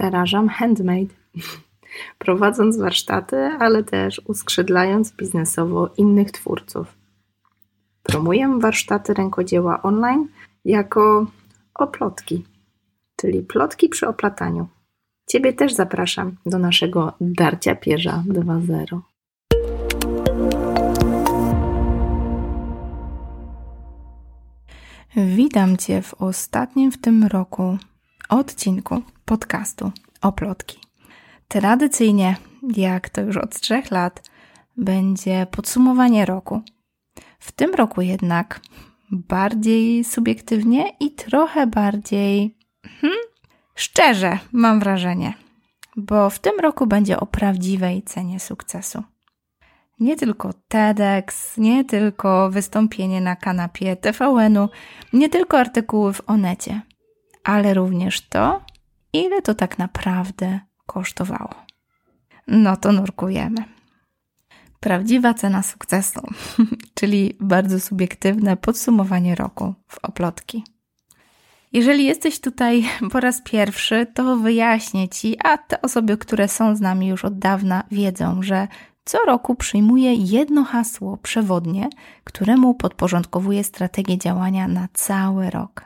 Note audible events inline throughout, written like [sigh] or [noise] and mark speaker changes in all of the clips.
Speaker 1: Zarażam handmade, prowadząc warsztaty, ale też uskrzydlając biznesowo innych twórców. Promuję warsztaty rękodzieła online jako oplotki, czyli plotki przy oplataniu. Ciebie też zapraszam do naszego Darcia Pierza 2.0. Witam Cię w ostatnim w tym roku odcinku podcastu Oplotki. Tradycyjnie, jak to już od trzech lat, będzie podsumowanie roku. W tym roku jednak bardziej subiektywnie i trochę bardziej hmm, szczerze, mam wrażenie, bo w tym roku będzie o prawdziwej cenie sukcesu. Nie tylko TEDx, nie tylko wystąpienie na kanapie TVN-u, nie tylko artykuły w Onecie, ale również to, ile to tak naprawdę kosztowało. No to nurkujemy. Prawdziwa cena sukcesu, [laughs] czyli bardzo subiektywne podsumowanie roku w oplotki. Jeżeli jesteś tutaj [laughs] po raz pierwszy, to wyjaśnię Ci, a te osoby, które są z nami już od dawna, wiedzą, że co roku przyjmuję jedno hasło przewodnie, któremu podporządkowuję strategię działania na cały rok.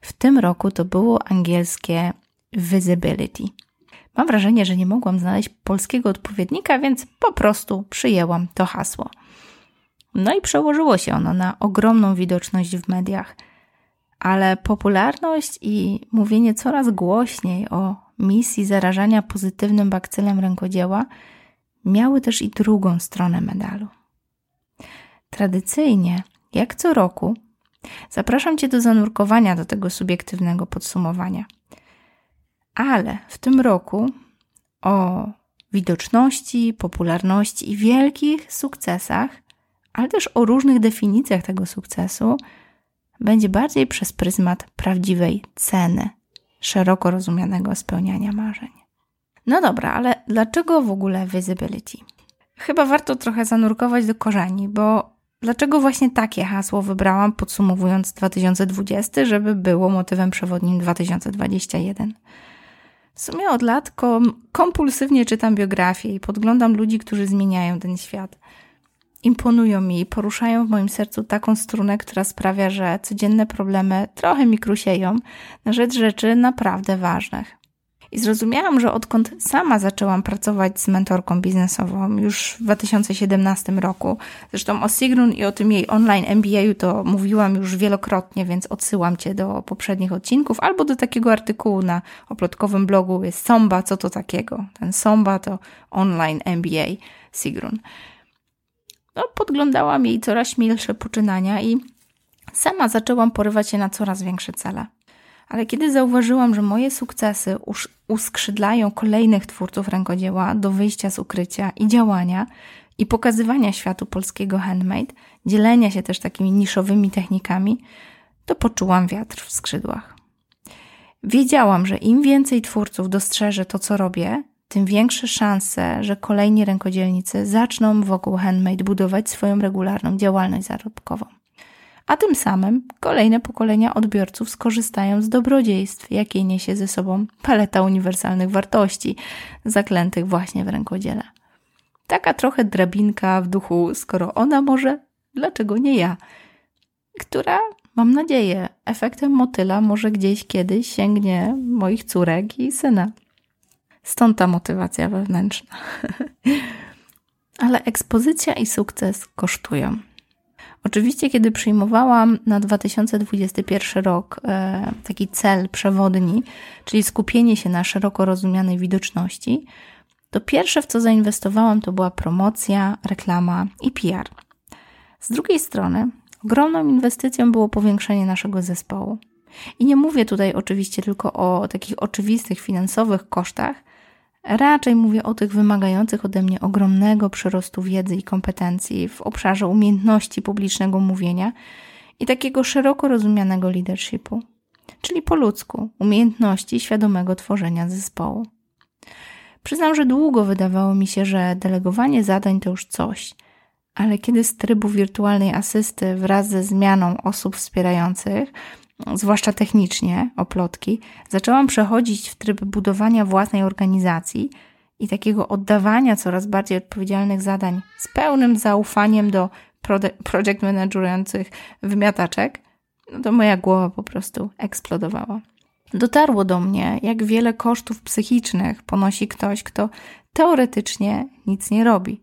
Speaker 1: W tym roku to było angielskie visibility. Mam wrażenie, że nie mogłam znaleźć polskiego odpowiednika, więc po prostu przyjęłam to hasło. No i przełożyło się ono na ogromną widoczność w mediach. Ale popularność i mówienie coraz głośniej o misji zarażania pozytywnym bakcylem rękodzieła miały też i drugą stronę medalu. Tradycyjnie, jak co roku, zapraszam Cię do zanurkowania do tego subiektywnego podsumowania. Ale w tym roku o widoczności, popularności i wielkich sukcesach, ale też o różnych definicjach tego sukcesu, będzie bardziej przez pryzmat prawdziwej ceny, szeroko rozumianego spełniania marzeń. No dobra, ale dlaczego w ogóle visibility? Chyba warto trochę zanurkować do korzeni, bo dlaczego właśnie takie hasło wybrałam podsumowując 2020, żeby było motywem przewodnim 2021? W sumie od lat kom kompulsywnie czytam biografie i podglądam ludzi, którzy zmieniają ten świat. Imponują mi i poruszają w moim sercu taką strunę, która sprawia, że codzienne problemy trochę mi krusieją na rzecz rzeczy naprawdę ważnych. I zrozumiałam, że odkąd sama zaczęłam pracować z mentorką biznesową już w 2017 roku, zresztą o Sigrun i o tym jej online MBA to mówiłam już wielokrotnie, więc odsyłam Cię do poprzednich odcinków albo do takiego artykułu na oplotkowym blogu jest Somba, co to takiego. Ten Somba to online MBA Sigrun. No, podglądałam jej coraz milsze poczynania i sama zaczęłam porywać się na coraz większe cele. Ale kiedy zauważyłam, że moje sukcesy uskrzydlają kolejnych twórców rękodzieła do wyjścia z ukrycia i działania i pokazywania światu polskiego handmade, dzielenia się też takimi niszowymi technikami, to poczułam wiatr w skrzydłach. Wiedziałam, że im więcej twórców dostrzeże to, co robię, tym większe szanse, że kolejni rękodzielnicy zaczną wokół handmade budować swoją regularną działalność zarobkową a tym samym kolejne pokolenia odbiorców skorzystają z dobrodziejstw, jakie niesie ze sobą paleta uniwersalnych wartości, zaklętych właśnie w rękodziele. Taka trochę drabinka w duchu, skoro ona może, dlaczego nie ja? Która, mam nadzieję, efektem motyla może gdzieś kiedyś sięgnie moich córek i syna. Stąd ta motywacja wewnętrzna. [laughs] Ale ekspozycja i sukces kosztują. Oczywiście, kiedy przyjmowałam na 2021 rok e, taki cel przewodni, czyli skupienie się na szeroko rozumianej widoczności, to pierwsze, w co zainwestowałam, to była promocja, reklama i PR. Z drugiej strony, ogromną inwestycją było powiększenie naszego zespołu. I nie mówię tutaj oczywiście tylko o takich oczywistych finansowych kosztach, Raczej mówię o tych wymagających ode mnie ogromnego przyrostu wiedzy i kompetencji w obszarze umiejętności publicznego mówienia i takiego szeroko rozumianego leadershipu, czyli po ludzku umiejętności świadomego tworzenia zespołu. Przyznam, że długo wydawało mi się, że delegowanie zadań to już coś, ale kiedy z trybu wirtualnej asysty wraz ze zmianą osób wspierających zwłaszcza technicznie, oplotki, zaczęłam przechodzić w tryb budowania własnej organizacji i takiego oddawania coraz bardziej odpowiedzialnych zadań z pełnym zaufaniem do project managerujących wymiataczek, no to moja głowa po prostu eksplodowała. Dotarło do mnie, jak wiele kosztów psychicznych ponosi ktoś, kto teoretycznie nic nie robi.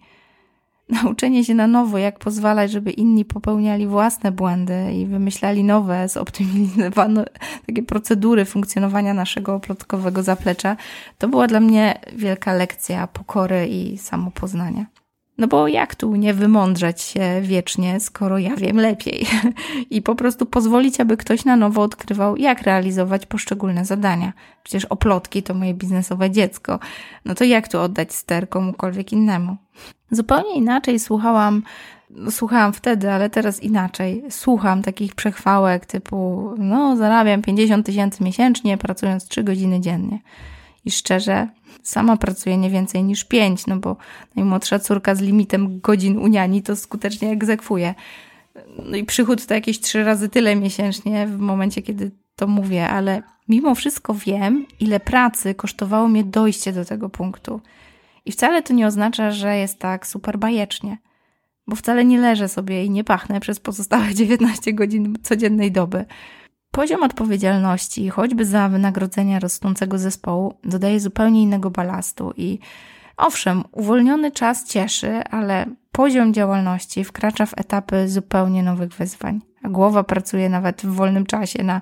Speaker 1: Nauczenie się na nowo, jak pozwalać, żeby inni popełniali własne błędy i wymyślali nowe, zoptymalizowane takie procedury funkcjonowania naszego oplotkowego zaplecza, to była dla mnie wielka lekcja pokory i samopoznania. No bo jak tu nie wymądrzeć się wiecznie, skoro ja wiem lepiej? [laughs] I po prostu pozwolić, aby ktoś na nowo odkrywał, jak realizować poszczególne zadania. Przecież oplotki to moje biznesowe dziecko. No to jak tu oddać ster komukolwiek innemu? Zupełnie inaczej słuchałam, słuchałam wtedy, ale teraz inaczej. Słucham takich przechwałek typu, no zarabiam 50 tysięcy miesięcznie, pracując 3 godziny dziennie. I szczerze, sama pracuję nie więcej niż 5, no bo najmłodsza córka z limitem godzin uniani to skutecznie egzekwuje. No i przychód to jakieś trzy razy tyle miesięcznie w momencie, kiedy to mówię, ale mimo wszystko wiem, ile pracy kosztowało mnie dojście do tego punktu. I wcale to nie oznacza, że jest tak super bajecznie, bo wcale nie leżę sobie i nie pachnę przez pozostałe [laughs] 19 godzin codziennej doby. Poziom odpowiedzialności, choćby za wynagrodzenia rosnącego zespołu, dodaje zupełnie innego balastu i owszem, uwolniony czas cieszy, ale poziom działalności wkracza w etapy zupełnie nowych wyzwań, a głowa pracuje nawet w wolnym czasie na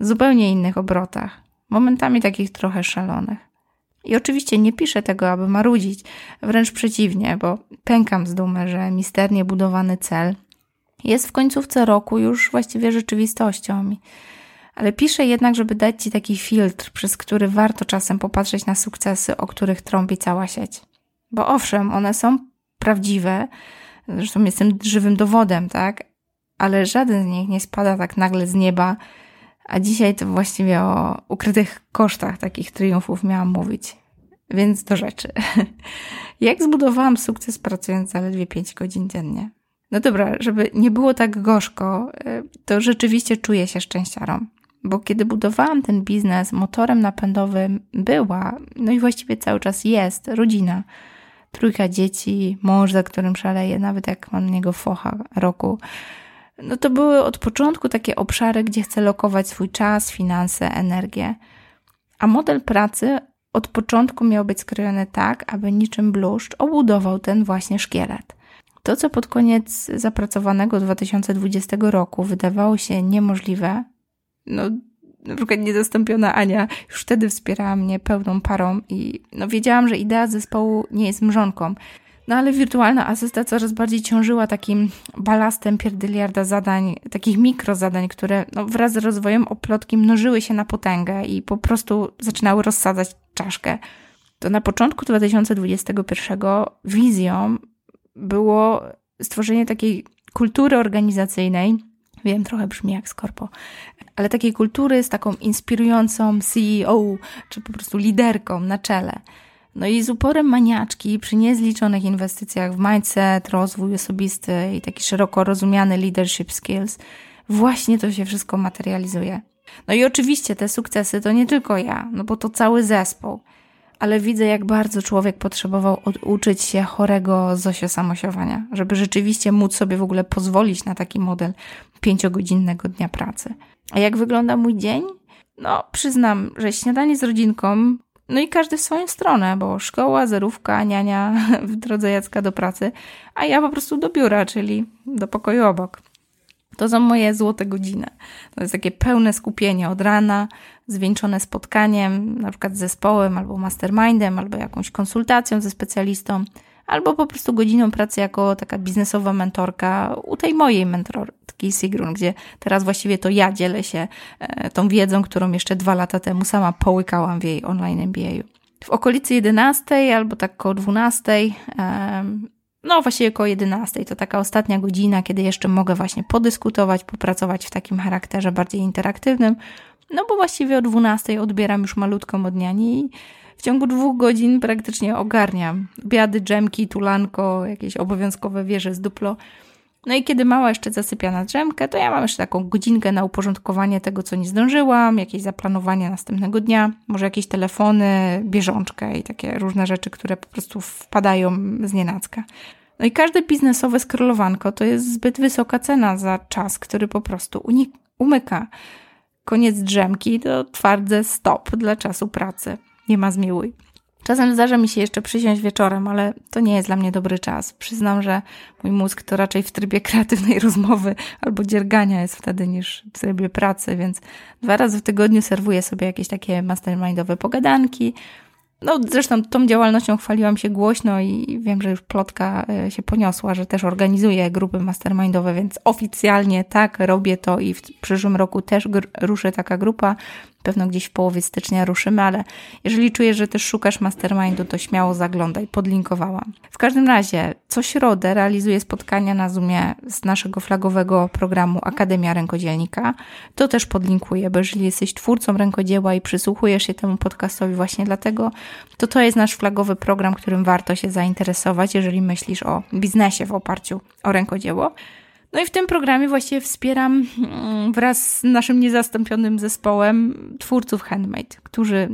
Speaker 1: zupełnie innych obrotach, momentami takich trochę szalonych. I oczywiście nie piszę tego, aby marudzić, wręcz przeciwnie, bo pękam z dumy, że misternie budowany cel jest w końcówce roku już właściwie rzeczywistością. Ale piszę jednak, żeby dać Ci taki filtr, przez który warto czasem popatrzeć na sukcesy, o których trąbi cała sieć. Bo owszem, one są prawdziwe, zresztą jestem żywym dowodem, tak? Ale żaden z nich nie spada tak nagle z nieba, a dzisiaj to właściwie o ukrytych kosztach takich triumfów miałam mówić. Więc do rzeczy. [laughs] Jak zbudowałam sukces pracując zaledwie 5 godzin dziennie? No dobra, żeby nie było tak gorzko, e, to rzeczywiście czuję się szczęściarą. Bo kiedy budowałam ten biznes, motorem napędowym była, no i właściwie cały czas jest, rodzina. Trójka dzieci, mąż, za którym szaleję, nawet jak mam niego focha roku. No to były od początku takie obszary, gdzie chcę lokować swój czas, finanse, energię. A model pracy od początku miał być skrojony tak, aby niczym bluszcz obudował ten właśnie szkielet. To, co pod koniec zapracowanego 2020 roku wydawało się niemożliwe, no, na przykład niezastąpiona Ania już wtedy wspierała mnie pełną parą i no, wiedziałam, że idea zespołu nie jest mrzonką. No ale wirtualna asysta coraz bardziej ciążyła takim balastem pierdyliarda zadań, takich mikrozadań, które no, wraz z rozwojem oplotki mnożyły się na potęgę i po prostu zaczynały rozsadzać czaszkę. To na początku 2021 wizją było stworzenie takiej kultury organizacyjnej. Wiem, trochę brzmi jak skorpo, ale takiej kultury z taką inspirującą CEO, czy po prostu liderką na czele. No i z uporem maniaczki przy niezliczonych inwestycjach w mindset, rozwój osobisty i taki szeroko rozumiany leadership skills, właśnie to się wszystko materializuje. No i oczywiście te sukcesy to nie tylko ja, no bo to cały zespół ale widzę, jak bardzo człowiek potrzebował oduczyć się chorego zosiosamosiowania, żeby rzeczywiście móc sobie w ogóle pozwolić na taki model pięciogodzinnego dnia pracy. A jak wygląda mój dzień? No, przyznam, że śniadanie z rodzinką, no i każdy w swoją stronę, bo szkoła, zerówka, niania [laughs] w drodze Jacka do pracy, a ja po prostu do biura, czyli do pokoju obok. To są moje złote godziny. To jest takie pełne skupienie od rana, zwieńczone spotkaniem, na przykład z zespołem, albo mastermindem, albo jakąś konsultacją ze specjalistą, albo po prostu godziną pracy jako taka biznesowa mentorka u tej mojej mentorki Sigrun, gdzie teraz właściwie to ja dzielę się e, tą wiedzą, którą jeszcze dwa lata temu sama połykałam w jej online MBA. W okolicy 11 albo tak około 12 no właściwie około 11. To taka ostatnia godzina, kiedy jeszcze mogę właśnie podyskutować, popracować w takim charakterze bardziej interaktywnym. No bo właściwie o 12 odbieram już malutką od niani i w ciągu dwóch godzin praktycznie ogarniam. Obiady, dżemki, tulanko, jakieś obowiązkowe wieże z duplo. No i kiedy mała jeszcze zasypia na drzemkę, to ja mam jeszcze taką godzinkę na uporządkowanie tego, co nie zdążyłam, jakieś zaplanowanie następnego dnia, może jakieś telefony, bieżączkę i takie różne rzeczy, które po prostu wpadają z nienacka. No i każde biznesowe skrolowanko to jest zbyt wysoka cena za czas, który po prostu umyka. Koniec drzemki to twarde stop dla czasu pracy. Nie ma zmiłuj. Czasem zdarza mi się jeszcze przysiąść wieczorem, ale to nie jest dla mnie dobry czas. Przyznam, że mój mózg to raczej w trybie [laughs] kreatywnej rozmowy albo dziergania jest wtedy niż w trybie pracy, więc dwa razy w tygodniu serwuję sobie jakieś takie mastermindowe pogadanki, no, zresztą tą działalnością chwaliłam się głośno i wiem, że już plotka e, się poniosła, że też organizuję grupy mastermindowe, więc oficjalnie tak robię to i w przyszłym roku też ruszy taka grupa pewno gdzieś w połowie stycznia ruszymy, ale jeżeli czujesz, że też szukasz mastermindu, to śmiało zaglądaj, podlinkowałam. W każdym razie, co środę realizuję spotkania na Zoomie z naszego flagowego programu Akademia Rękodzielnika. To też podlinkuję, bo jeżeli jesteś twórcą rękodzieła i przysłuchujesz się temu podcastowi właśnie dlatego, to to jest nasz flagowy program, którym warto się zainteresować, jeżeli myślisz o biznesie w oparciu o rękodzieło. No i w tym programie właściwie wspieram mm, wraz z naszym niezastąpionym zespołem twórców handmade, którzy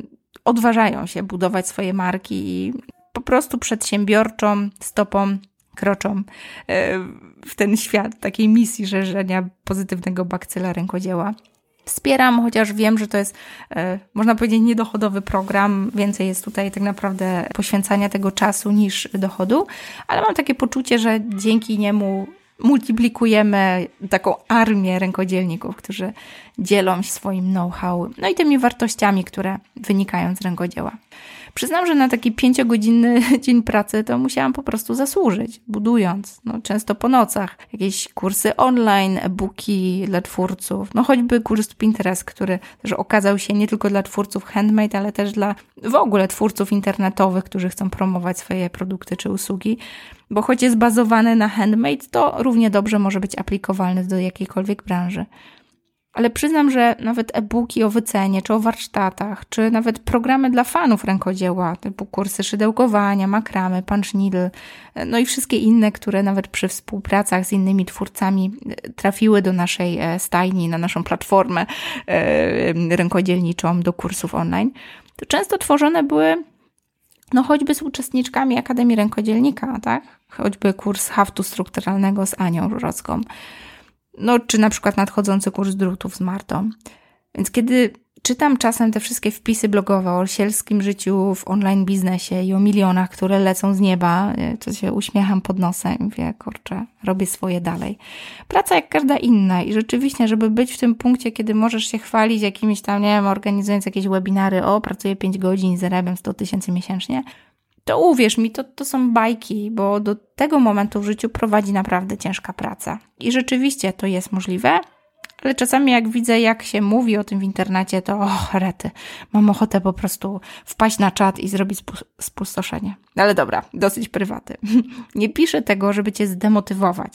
Speaker 1: odważają się budować swoje marki i po prostu przedsiębiorczą stopą kroczą e, w ten świat takiej misji szerzenia pozytywnego bakcyla rękodzieła. Wspieram, chociaż wiem, że to jest, e, można powiedzieć, niedochodowy program. Więcej jest tutaj tak naprawdę poświęcania tego czasu niż dochodu, ale mam takie poczucie, że dzięki niemu multiplikujemy taką armię rękodzielników, którzy dzielą się swoim know-how, no i tymi wartościami, które wynikają z rękodzieła. Przyznam, że na taki pięciogodzinny [laughs] dzień pracy to musiałam po prostu zasłużyć, budując, no, często po nocach, jakieś kursy online, e-booki dla twórców, no choćby kurs Pinterest, który też okazał się nie tylko dla twórców handmade, ale też dla w ogóle twórców internetowych, którzy chcą promować swoje produkty czy usługi, bo choć jest bazowany na handmade, to równie dobrze może być aplikowalny do jakiejkolwiek branży. Ale przyznam, że nawet e-booki o wycenie, czy o warsztatach, czy nawet programy dla fanów rękodzieła, typu kursy szydełkowania, makramy, punch needle, no i wszystkie inne, które nawet przy współpracach z innymi twórcami e, trafiły do naszej e, stajni, na naszą platformę e, rękodzielniczą do kursów online, to często tworzone były no choćby z uczestniczkami Akademii Rękodzielnika, tak? Choćby kurs haftu strukturalnego z Anią Żurowską no, czy na przykład nadchodzący kurs drutów z Martą. Więc kiedy czytam czasem te wszystkie wpisy blogowe o sielskim życiu w online biznesie i o milionach, które lecą z nieba, e, to się uśmiecham pod nosem i mówię, kurczę, robię swoje dalej. Praca jak każda inna i rzeczywiście, żeby być w tym punkcie, kiedy możesz się chwalić jakimiś tam, nie wiem, organizując jakieś webinary, o, pracuję 5 godzin zarabiam 100 tysięcy miesięcznie, to uwierz mi, to, to są bajki, bo do tego momentu w życiu prowadzi naprawdę ciężka praca. I rzeczywiście to jest możliwe, ale czasami jak widzę, jak się mówi o tym w internecie, to och, rety, mam ochotę po prostu wpaść na czat i zrobić spustoszenie. Ale dobra, dosyć prywaty. [laughs] Nie piszę tego, żeby cię zdemotywować,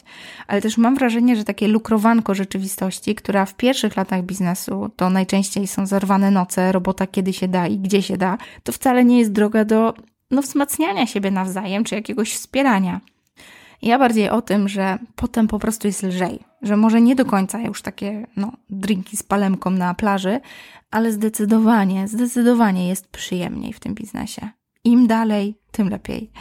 Speaker 1: ale też mam wrażenie, że takie lukrowanko rzeczywistości, która w pierwszych latach biznesu to najczęściej są zerwane noce, robota kiedy się da i gdzie się da, to wcale nie jest droga do no, wzmacniania siebie nawzajem, czy jakiegoś wspierania. Ja bardziej o tym, że potem po prostu jest lżej, że może nie do końca już takie no, drinki z palemką na plaży, ale zdecydowanie, zdecydowanie jest przyjemniej w tym biznesie. Im dalej, tym lepiej.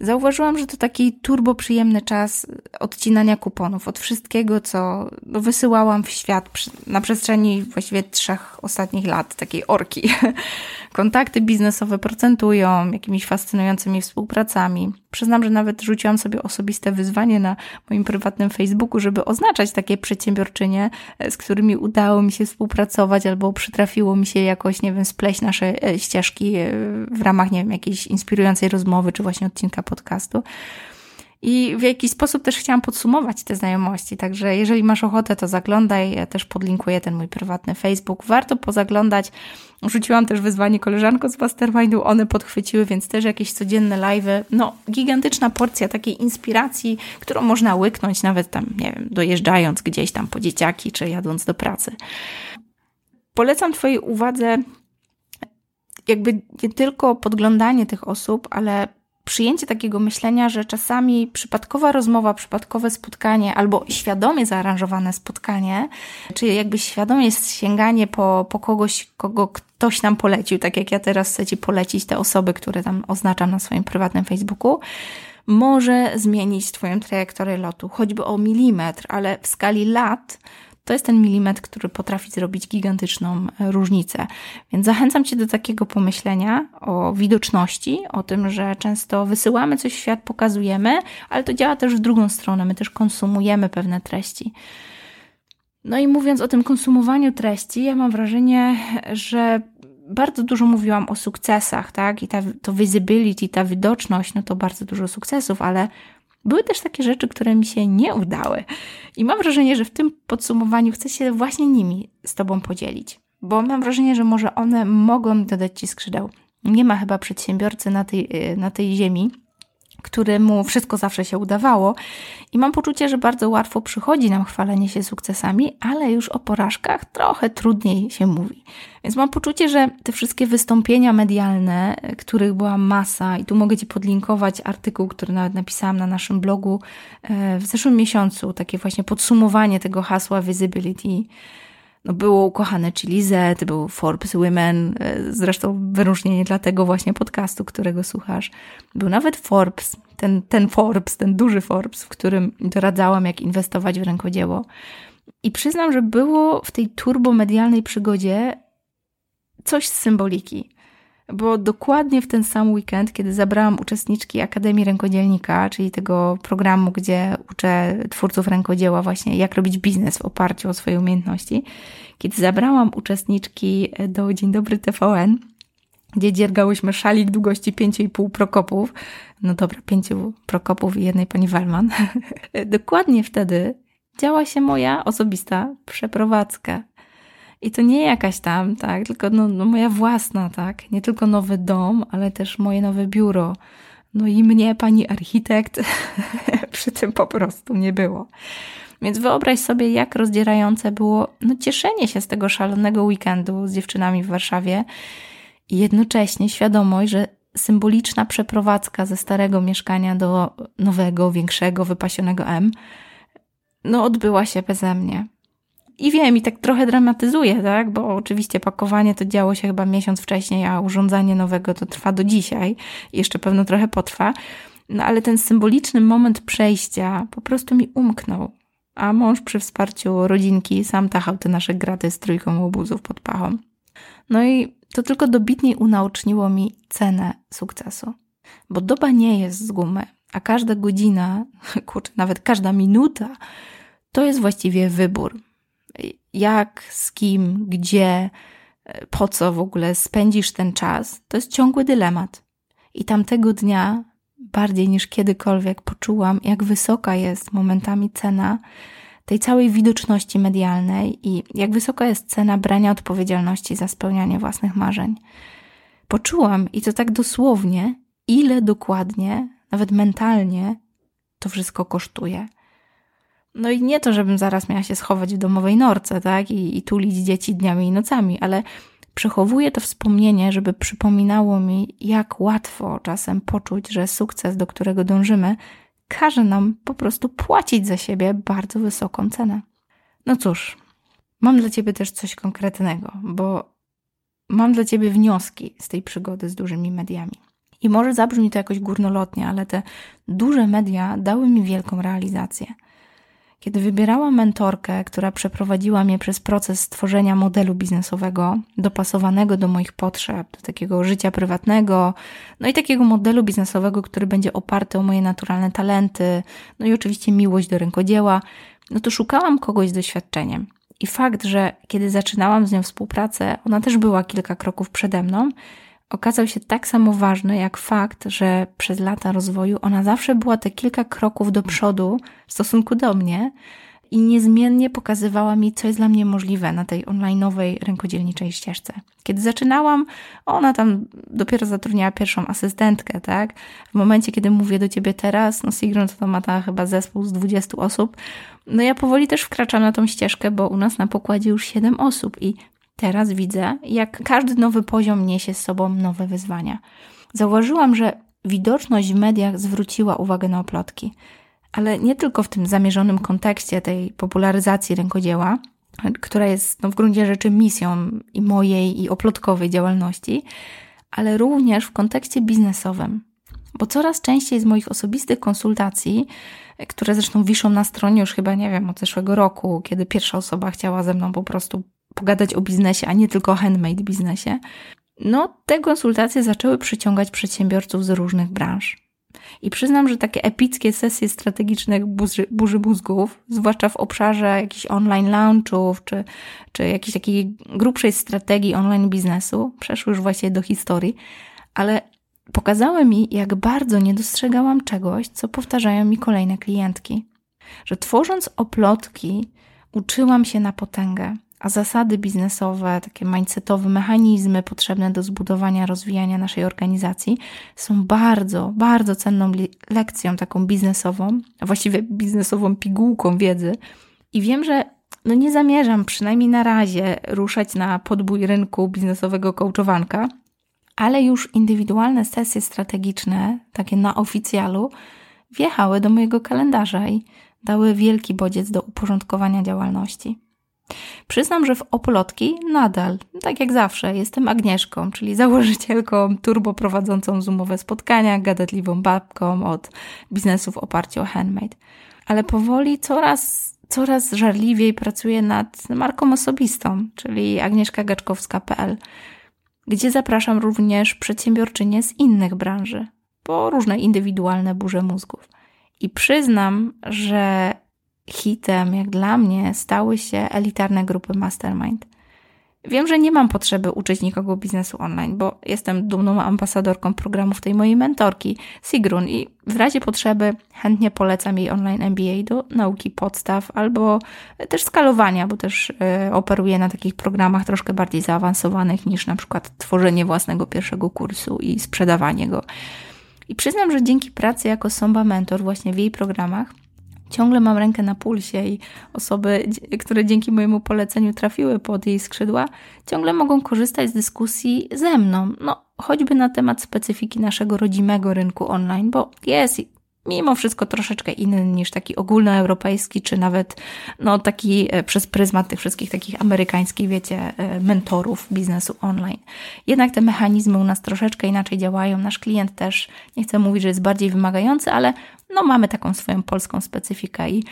Speaker 1: Zauważyłam, że to taki turbo przyjemny czas odcinania kuponów od wszystkiego, co wysyłałam w świat na przestrzeni właściwie trzech ostatnich lat, takiej orki. [laughs] Kontakty biznesowe procentują jakimiś fascynującymi współpracami. Przyznam, że nawet rzuciłam sobie osobiste wyzwanie na moim prywatnym Facebooku, żeby oznaczać takie przedsiębiorczynie, e, z którymi udało mi się współpracować albo przytrafiło mi się jakoś, nie wiem, spleść nasze e, ścieżki e, w ramach, nie wiem, jakiejś inspirującej rozmowy czy właśnie odcinka podcastu. I w jakiś sposób też chciałam podsumować te znajomości. Także jeżeli masz ochotę, to zaglądaj. Ja też podlinkuję ten mój prywatny Facebook. Warto pozaglądać. Rzuciłam też wyzwanie koleżankom z Mastermindu. One podchwyciły, więc też jakieś codzienne live'y. No, gigantyczna porcja takiej inspiracji, którą można łyknąć nawet tam, nie wiem, dojeżdżając gdzieś tam po dzieciaki, czy jadąc do pracy. Polecam Twojej uwadze jakby nie tylko podglądanie tych osób, ale przyjęcie takiego myślenia, że czasami przypadkowa rozmowa, przypadkowe spotkanie albo świadomie zaaranżowane spotkanie, czy jakby świadomie sięganie po, po kogoś, kogo ktoś nam polecił, tak jak ja teraz chcę Ci polecić te osoby, które tam oznaczam na swoim prywatnym Facebooku, może zmienić Twoją trajektorię lotu, choćby o milimetr, ale w skali lat to jest ten milimetr, który potrafi zrobić gigantyczną e, różnicę. Więc zachęcam Cię do takiego pomyślenia o widoczności, o tym, że często wysyłamy coś w świat, pokazujemy, ale to działa też w drugą stronę. My też konsumujemy pewne treści. No i mówiąc o tym konsumowaniu treści, ja mam wrażenie, że bardzo dużo mówiłam o sukcesach, tak? I ta, to visibility, ta widoczność, no to bardzo dużo sukcesów, ale były też takie rzeczy, które mi się nie udały. I mam wrażenie, że w tym podsumowaniu chcę się właśnie nimi z Tobą podzielić, bo mam wrażenie, że może one mogą dodać Ci skrzydeł. Nie ma chyba przedsiębiorcy na tej, na tej ziemi, któremu wszystko zawsze się udawało. I mam poczucie, że bardzo łatwo przychodzi nam chwalenie się sukcesami, ale już o porażkach trochę trudniej się mówi. Więc mam poczucie, że te wszystkie wystąpienia medialne, których była masa, i tu mogę Ci podlinkować artykuł, który nawet napisałam na naszym blogu e, w zeszłym miesiącu, takie właśnie podsumowanie tego hasła visibility no było ukochane Chili Z, był Forbes Women, e, zresztą wyróżnienie dla tego właśnie podcastu, którego słuchasz. Był nawet Forbes, ten, ten Forbes, ten duży Forbes, w którym doradzałam, jak inwestować w rękodzieło. I przyznam, że było w tej turbomedialnej przygodzie coś z symboliki bo dokładnie w ten sam weekend, kiedy zabrałam uczestniczki Akademii Rękodzielnika, czyli tego programu, gdzie uczę twórców rękodzieła właśnie jak robić biznes w oparciu o swoje umiejętności, kiedy zabrałam uczestniczki do Dzień Dobry TVN, gdzie dziergałyśmy szalik długości 5,5 prokopów, no dobra, 5 prokopów i jednej pani Walman, [laughs] dokładnie wtedy działa się moja osobista przeprowadzka i to nie jakaś tam, tak, tylko no, no moja własna, tak. Nie tylko nowy dom, ale też moje nowe biuro. No i mnie pani architekt [laughs] przy tym po prostu nie było. Więc wyobraź sobie, jak rozdzierające było no, cieszenie się z tego szalonego weekendu z dziewczynami w Warszawie i jednocześnie świadomość, że symboliczna przeprowadzka ze starego mieszkania do nowego, większego, wypasionego M, no odbyła się beze mnie. I wiem, i tak trochę dramatyzuję, tak? Bo oczywiście pakowanie to działo się chyba miesiąc wcześniej, a urządzanie nowego to trwa do dzisiaj. I jeszcze pewno trochę potrwa. No ale ten symboliczny moment przejścia po prostu mi umknął. A mąż przy wsparciu rodzinki sam tachał te nasze graty z trójką łobuzów pod pachą. No i to tylko dobitniej unaoczniło mi cenę sukcesu. Bo doba nie jest z gumy, a każda godzina, [laughs] kurczę, nawet każda minuta to jest właściwie wybór jak, z kim, gdzie, po co w ogóle spędzisz ten czas, to jest ciągły dylemat. I tamtego dnia, bardziej niż kiedykolwiek, poczułam, jak wysoka jest momentami cena tej całej widoczności medialnej i jak wysoka jest cena brania odpowiedzialności za spełnianie własnych marzeń. Poczułam, i to tak dosłownie, ile dokładnie, nawet mentalnie, to wszystko kosztuje. No i nie to, żebym zaraz miała się schować w domowej norce, tak, i, i tulić dzieci dniami i nocami, ale przechowuję to wspomnienie, żeby przypominało mi, jak łatwo czasem poczuć, że sukces, do którego dążymy, każe nam po prostu płacić za siebie bardzo wysoką cenę. No cóż, mam dla Ciebie też coś konkretnego, bo mam dla Ciebie wnioski z tej przygody z dużymi mediami. I może zabrzmi to jakoś górnolotnie, ale te duże media dały mi wielką realizację – kiedy wybierałam mentorkę, która przeprowadziła mnie przez proces stworzenia modelu biznesowego dopasowanego do moich potrzeb, do takiego życia prywatnego, no i takiego modelu biznesowego, który będzie oparty o moje naturalne talenty, no i oczywiście miłość do rękodzieła, no to szukałam kogoś z doświadczeniem. I fakt, że kiedy zaczynałam z nią współpracę, ona też była kilka kroków przede mną, okazał się tak samo ważny jak fakt, że przez lata rozwoju ona zawsze była te kilka kroków do przodu w stosunku do mnie i niezmiennie pokazywała mi, co jest dla mnie możliwe na tej online'owej rękodzielniczej ścieżce. Kiedy zaczynałam, ona tam dopiero zatrudniała pierwszą asystentkę, tak? W momencie, kiedy mówię do ciebie teraz, no Sigrun to ma ta chyba zespół z 20 osób, no ja powoli też wkraczam na tą ścieżkę, bo u nas na pokładzie już 7 osób i Teraz widzę, jak każdy nowy poziom niesie z sobą nowe wyzwania. Zauważyłam, że widoczność w mediach zwróciła uwagę na oplotki. Ale nie tylko w tym zamierzonym kontekście tej popularyzacji rękodzieła, która jest no, w gruncie rzeczy misją i mojej, i oplotkowej działalności, ale również w kontekście biznesowym. Bo coraz częściej z moich osobistych konsultacji, które zresztą wiszą na stronie już chyba, nie wiem, od zeszłego roku, kiedy pierwsza osoba chciała ze mną po prostu pogadać o biznesie, a nie tylko o handmade biznesie, no te konsultacje zaczęły przyciągać przedsiębiorców z różnych branż. I przyznam, że takie epickie sesje strategicznych burzy, burzy mózgów, zwłaszcza w obszarze jakichś online launchów, czy, czy jakiejś takiej grubszej strategii online biznesu, przeszły już właściwie do historii, ale pokazały mi, jak bardzo nie dostrzegałam czegoś, co powtarzają mi kolejne klientki. Że tworząc oplotki, uczyłam się na potęgę, a zasady biznesowe, takie mindsetowe mechanizmy potrzebne do zbudowania, rozwijania naszej organizacji są bardzo, bardzo cenną lekcją taką biznesową, a właściwie biznesową pigułką wiedzy. I wiem, że no nie zamierzam, przynajmniej na razie, ruszać na podbój rynku biznesowego coachowanka, ale już indywidualne sesje strategiczne, takie na oficjalu, wjechały do mojego kalendarza i dały wielki bodziec do uporządkowania działalności. Przyznam, że w Opolotki nadal, tak jak zawsze, jestem Agnieszką, czyli założycielką, turbo prowadzącą zoomowe spotkania, gadatliwą babką od biznesu w oparciu o handmade. Ale powoli coraz, coraz żarliwiej pracuję nad marką osobistą, czyli agnieszkagaczkowska.pl, gdzie zapraszam również przedsiębiorczynie z innych branży, po różne indywidualne burze mózgów. I przyznam, że hitem, jak dla mnie, stały się elitarne grupy mastermind. Wiem, że nie mam potrzeby uczyć nikogo biznesu online, bo jestem dumną ambasadorką programów tej mojej mentorki, Sigrun, i w razie potrzeby chętnie polecam jej online MBA do nauki podstaw albo też skalowania, bo też y, operuję na takich programach troszkę bardziej zaawansowanych niż na przykład tworzenie własnego pierwszego kursu i sprzedawanie go. I przyznam, że dzięki pracy jako Somba Mentor właśnie w jej programach Ciągle mam rękę na pulsie i osoby, które dzięki mojemu poleceniu trafiły pod jej skrzydła, ciągle mogą korzystać z dyskusji ze mną. No, choćby na temat specyfiki naszego rodzimego rynku online, bo jest mimo wszystko troszeczkę inny niż taki ogólnoeuropejski, czy nawet no, taki e, przez pryzmat tych wszystkich takich amerykańskich, wiecie, e, mentorów biznesu online. Jednak te mechanizmy u nas troszeczkę inaczej działają. Nasz klient też, nie chcę mówić, że jest bardziej wymagający, ale no, mamy taką swoją polską specyfikę i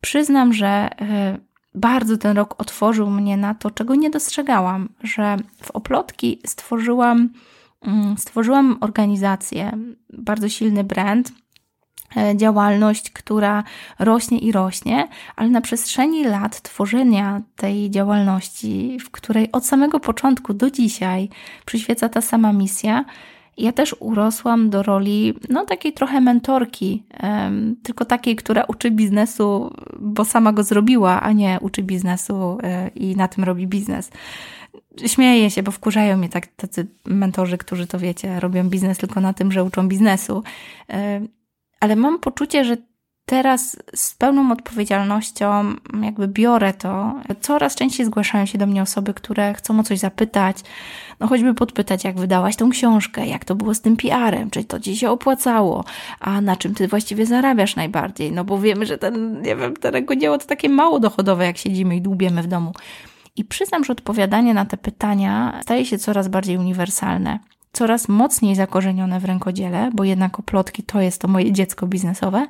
Speaker 1: przyznam, że e, bardzo ten rok otworzył mnie na to, czego nie dostrzegałam, że w Oplotki stworzyłam, mm, stworzyłam organizację, bardzo silny brand, E, działalność, która rośnie i rośnie, ale na przestrzeni lat tworzenia tej działalności, w której od samego początku do dzisiaj przyświeca ta sama misja, ja też urosłam do roli, no takiej trochę mentorki, tylko takiej, która uczy biznesu, bo sama go zrobiła, a nie uczy biznesu y, i na tym robi biznes. Śmieję się, bo wkurzają mnie tak, tacy mentorzy, którzy to wiecie, robią biznes tylko na tym, że uczą biznesu. Y, ale mam poczucie, że teraz z pełną odpowiedzialnością jakby biorę to. Coraz częściej zgłaszają się do mnie osoby, które chcą o coś zapytać, no choćby podpytać, jak wydałaś tą książkę, jak to było z tym PR-em, czy to ci się opłacało, a na czym ty właściwie zarabiasz najbardziej, no bo wiemy, że ten, nie wiem, tego dzieło to takie mało dochodowe, jak siedzimy i dłubiemy w domu. I przyznam, że odpowiadanie na te pytania staje się coraz bardziej uniwersalne coraz mocniej zakorzenione w rękodziele, bo jednak oplotki to jest to moje dziecko biznesowe,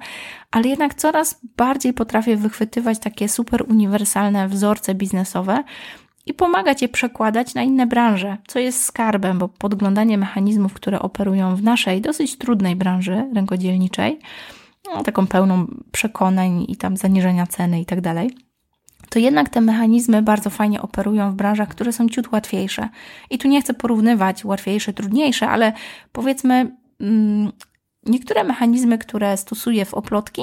Speaker 1: ale jednak coraz bardziej potrafię wychwytywać takie super uniwersalne wzorce biznesowe i pomagać je przekładać na inne branże, co jest skarbem, bo podglądanie mechanizmów, które operują w naszej dosyć trudnej branży rękodzielniczej, no, taką pełną przekonań i tam zaniżenia ceny i tak dalej, to jednak te mechanizmy bardzo fajnie operują w branżach, które są ciut łatwiejsze. I tu nie chcę porównywać łatwiejsze, trudniejsze, ale powiedzmy, mm, niektóre mechanizmy, które stosuję w oplotki,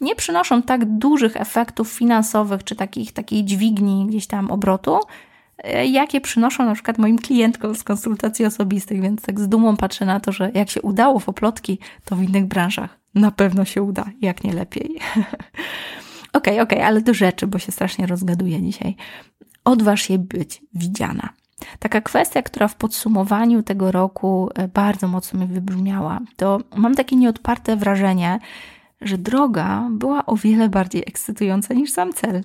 Speaker 1: nie przynoszą tak dużych efektów finansowych czy takich, takiej dźwigni gdzieś tam obrotu, e, jakie przynoszą na przykład moim klientkom z konsultacji osobistych, więc tak z dumą patrzę na to, że jak się udało w oplotki, to w innych branżach na pewno się uda, jak nie lepiej. [laughs] Okej, okay, okej, okay, ale do rzeczy, bo się strasznie rozgaduję dzisiaj. Odważ się być widziana. Taka kwestia, która w podsumowaniu tego roku e, bardzo mocno mi wybrzmiała, to mam takie nieodparte wrażenie, że droga była o wiele bardziej ekscytująca niż sam cel.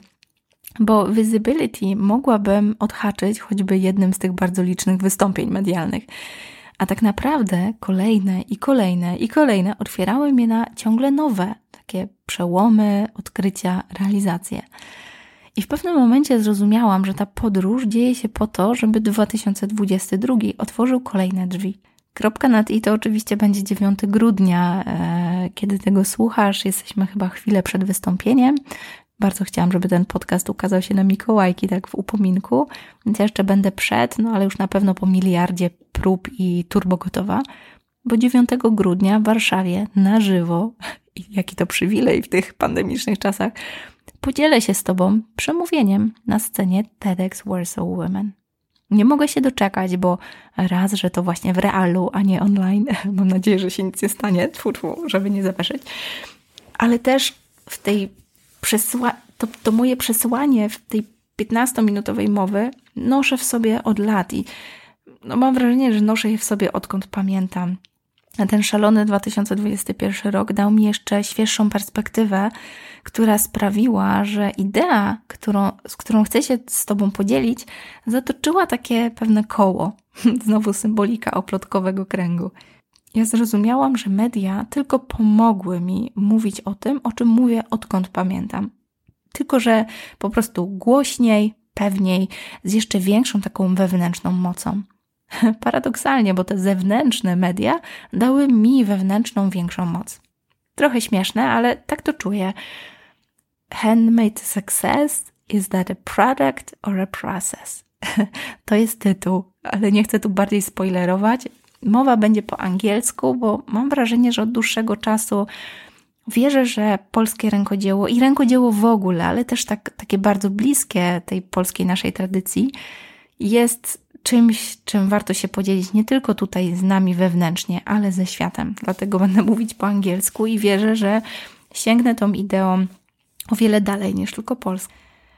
Speaker 1: Bo visibility mogłabym odhaczyć choćby jednym z tych bardzo licznych wystąpień medialnych. A tak naprawdę kolejne i kolejne i kolejne otwierały mnie na ciągle nowe, takie przełomy, odkrycia, realizacje. I w pewnym momencie zrozumiałam, że ta podróż dzieje się po to, żeby 2022 otworzył kolejne drzwi. Kropka nad i to oczywiście będzie 9 grudnia, e, kiedy tego słuchasz. Jesteśmy chyba chwilę przed wystąpieniem. Bardzo chciałam, żeby ten podcast ukazał się na Mikołajki, tak w upominku, więc ja jeszcze będę przed, no ale już na pewno po miliardzie prób i turbo gotowa, bo 9 grudnia w Warszawie na żywo, jaki to przywilej w tych pandemicznych czasach, podzielę się z Tobą przemówieniem na scenie TEDx Warsaw Women. Nie mogę się doczekać, bo raz, że to właśnie w realu, a nie online. [laughs] Mam nadzieję, że się nic nie stanie, tfu, tfu, żeby nie zapeszyć. Ale też w tej przesła- to, to moje przesłanie w tej 15-minutowej mowy noszę w sobie od lat i no mam wrażenie, że noszę je w sobie odkąd pamiętam. Ten szalony 2021 rok dał mi jeszcze świeższą perspektywę, która sprawiła, że idea, którą, z którą chcę się z Tobą podzielić, zatoczyła takie pewne koło. [laughs] Znowu symbolika oplotkowego kręgu. Ja zrozumiałam, że media tylko pomogły mi mówić o tym, o czym mówię odkąd pamiętam. Tylko, że po prostu głośniej, pewniej, z jeszcze większą taką wewnętrzną mocą. [laughs] Paradoksalnie, bo te zewnętrzne media dały mi wewnętrzną większą moc. Trochę śmieszne, ale tak to czuję. Handmade success is that a product or a process? [laughs] To jest tytuł, ale nie chcę tu bardziej spoilerować. Mowa będzie po angielsku, bo mam wrażenie, że od dłuższego czasu wierzę, że polskie rękodzieło i rękodzieło w ogóle, ale też tak, takie bardzo bliskie tej polskiej naszej tradycji, jest czymś, czym warto się podzielić nie tylko tutaj z nami wewnętrznie, ale ze światem. Dlatego będę mówić po angielsku i wierzę, że sięgnę tą ideą o wiele dalej niż tylko Polska.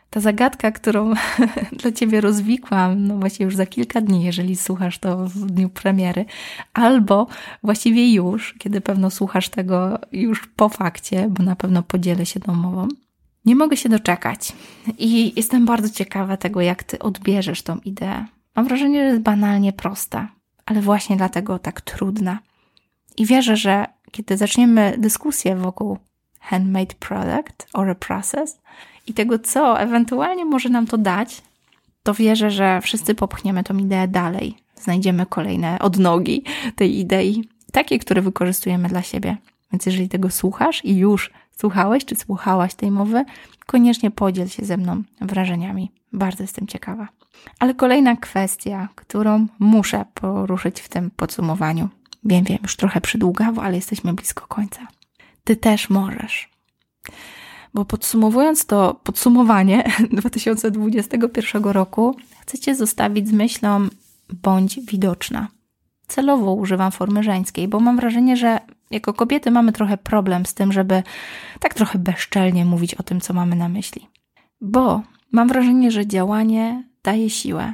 Speaker 1: Ta zagadka, którą [laughs] dla Ciebie rozwikłam, no właśnie już za kilka dni, jeżeli słuchasz to w dniu premiery, albo właściwie już, kiedy pewno słuchasz tego już po fakcie, bo na pewno podzielę się tą mową. Nie mogę się doczekać i jestem bardzo ciekawa tego, jak Ty odbierzesz tą ideę. Mam wrażenie, że jest banalnie prosta, ale właśnie dlatego tak trudna. I wierzę, że kiedy zaczniemy dyskusję wokół handmade product or a process i tego, co ewentualnie może nam to dać, to wierzę, że wszyscy popchniemy tą ideę dalej. Znajdziemy kolejne odnogi tej idei, takie, które wykorzystujemy dla siebie. Więc jeżeli tego słuchasz i już słuchałeś czy słuchałaś tej mowy, koniecznie podziel się ze mną wrażeniami. Bardzo jestem ciekawa. Ale kolejna kwestia, którą muszę poruszyć w tym podsumowaniu. Wiem, wiem, już trochę przydługawo, ale jesteśmy blisko końca. Ty też możesz. Bo podsumowując to podsumowanie [laughs] 2021 roku, chcę Cię zostawić z myślą bądź widoczna. Celowo używam formy żeńskiej, bo mam wrażenie, że jako kobiety mamy trochę problem z tym, żeby tak trochę bezczelnie mówić o tym, co mamy na myśli. Bo mam wrażenie, że działanie daje siłę.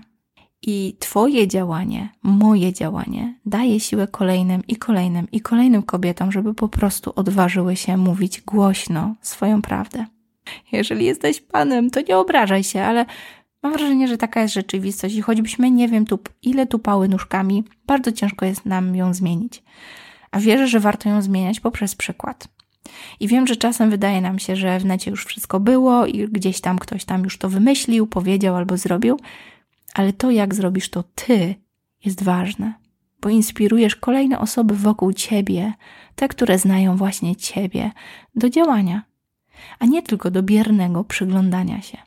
Speaker 1: I Twoje działanie, moje działanie daje siłę kolejnym i kolejnym i kolejnym kobietom, żeby po prostu odważyły się mówić głośno swoją prawdę. Jeżeli jesteś panem, to nie obrażaj się, ale mam wrażenie, że taka jest rzeczywistość i choćbyśmy nie wiem tu, ile tupały nóżkami, bardzo ciężko jest nam ją zmienić. A wierzę, że warto ją zmieniać poprzez przykład. I wiem, że czasem wydaje nam się, że w necie już wszystko było i gdzieś tam ktoś tam już to wymyślił, powiedział albo zrobił, ale to, jak zrobisz to ty, jest ważne, bo inspirujesz kolejne osoby wokół ciebie, te, które znają właśnie ciebie, do działania, a nie tylko do biernego przyglądania się.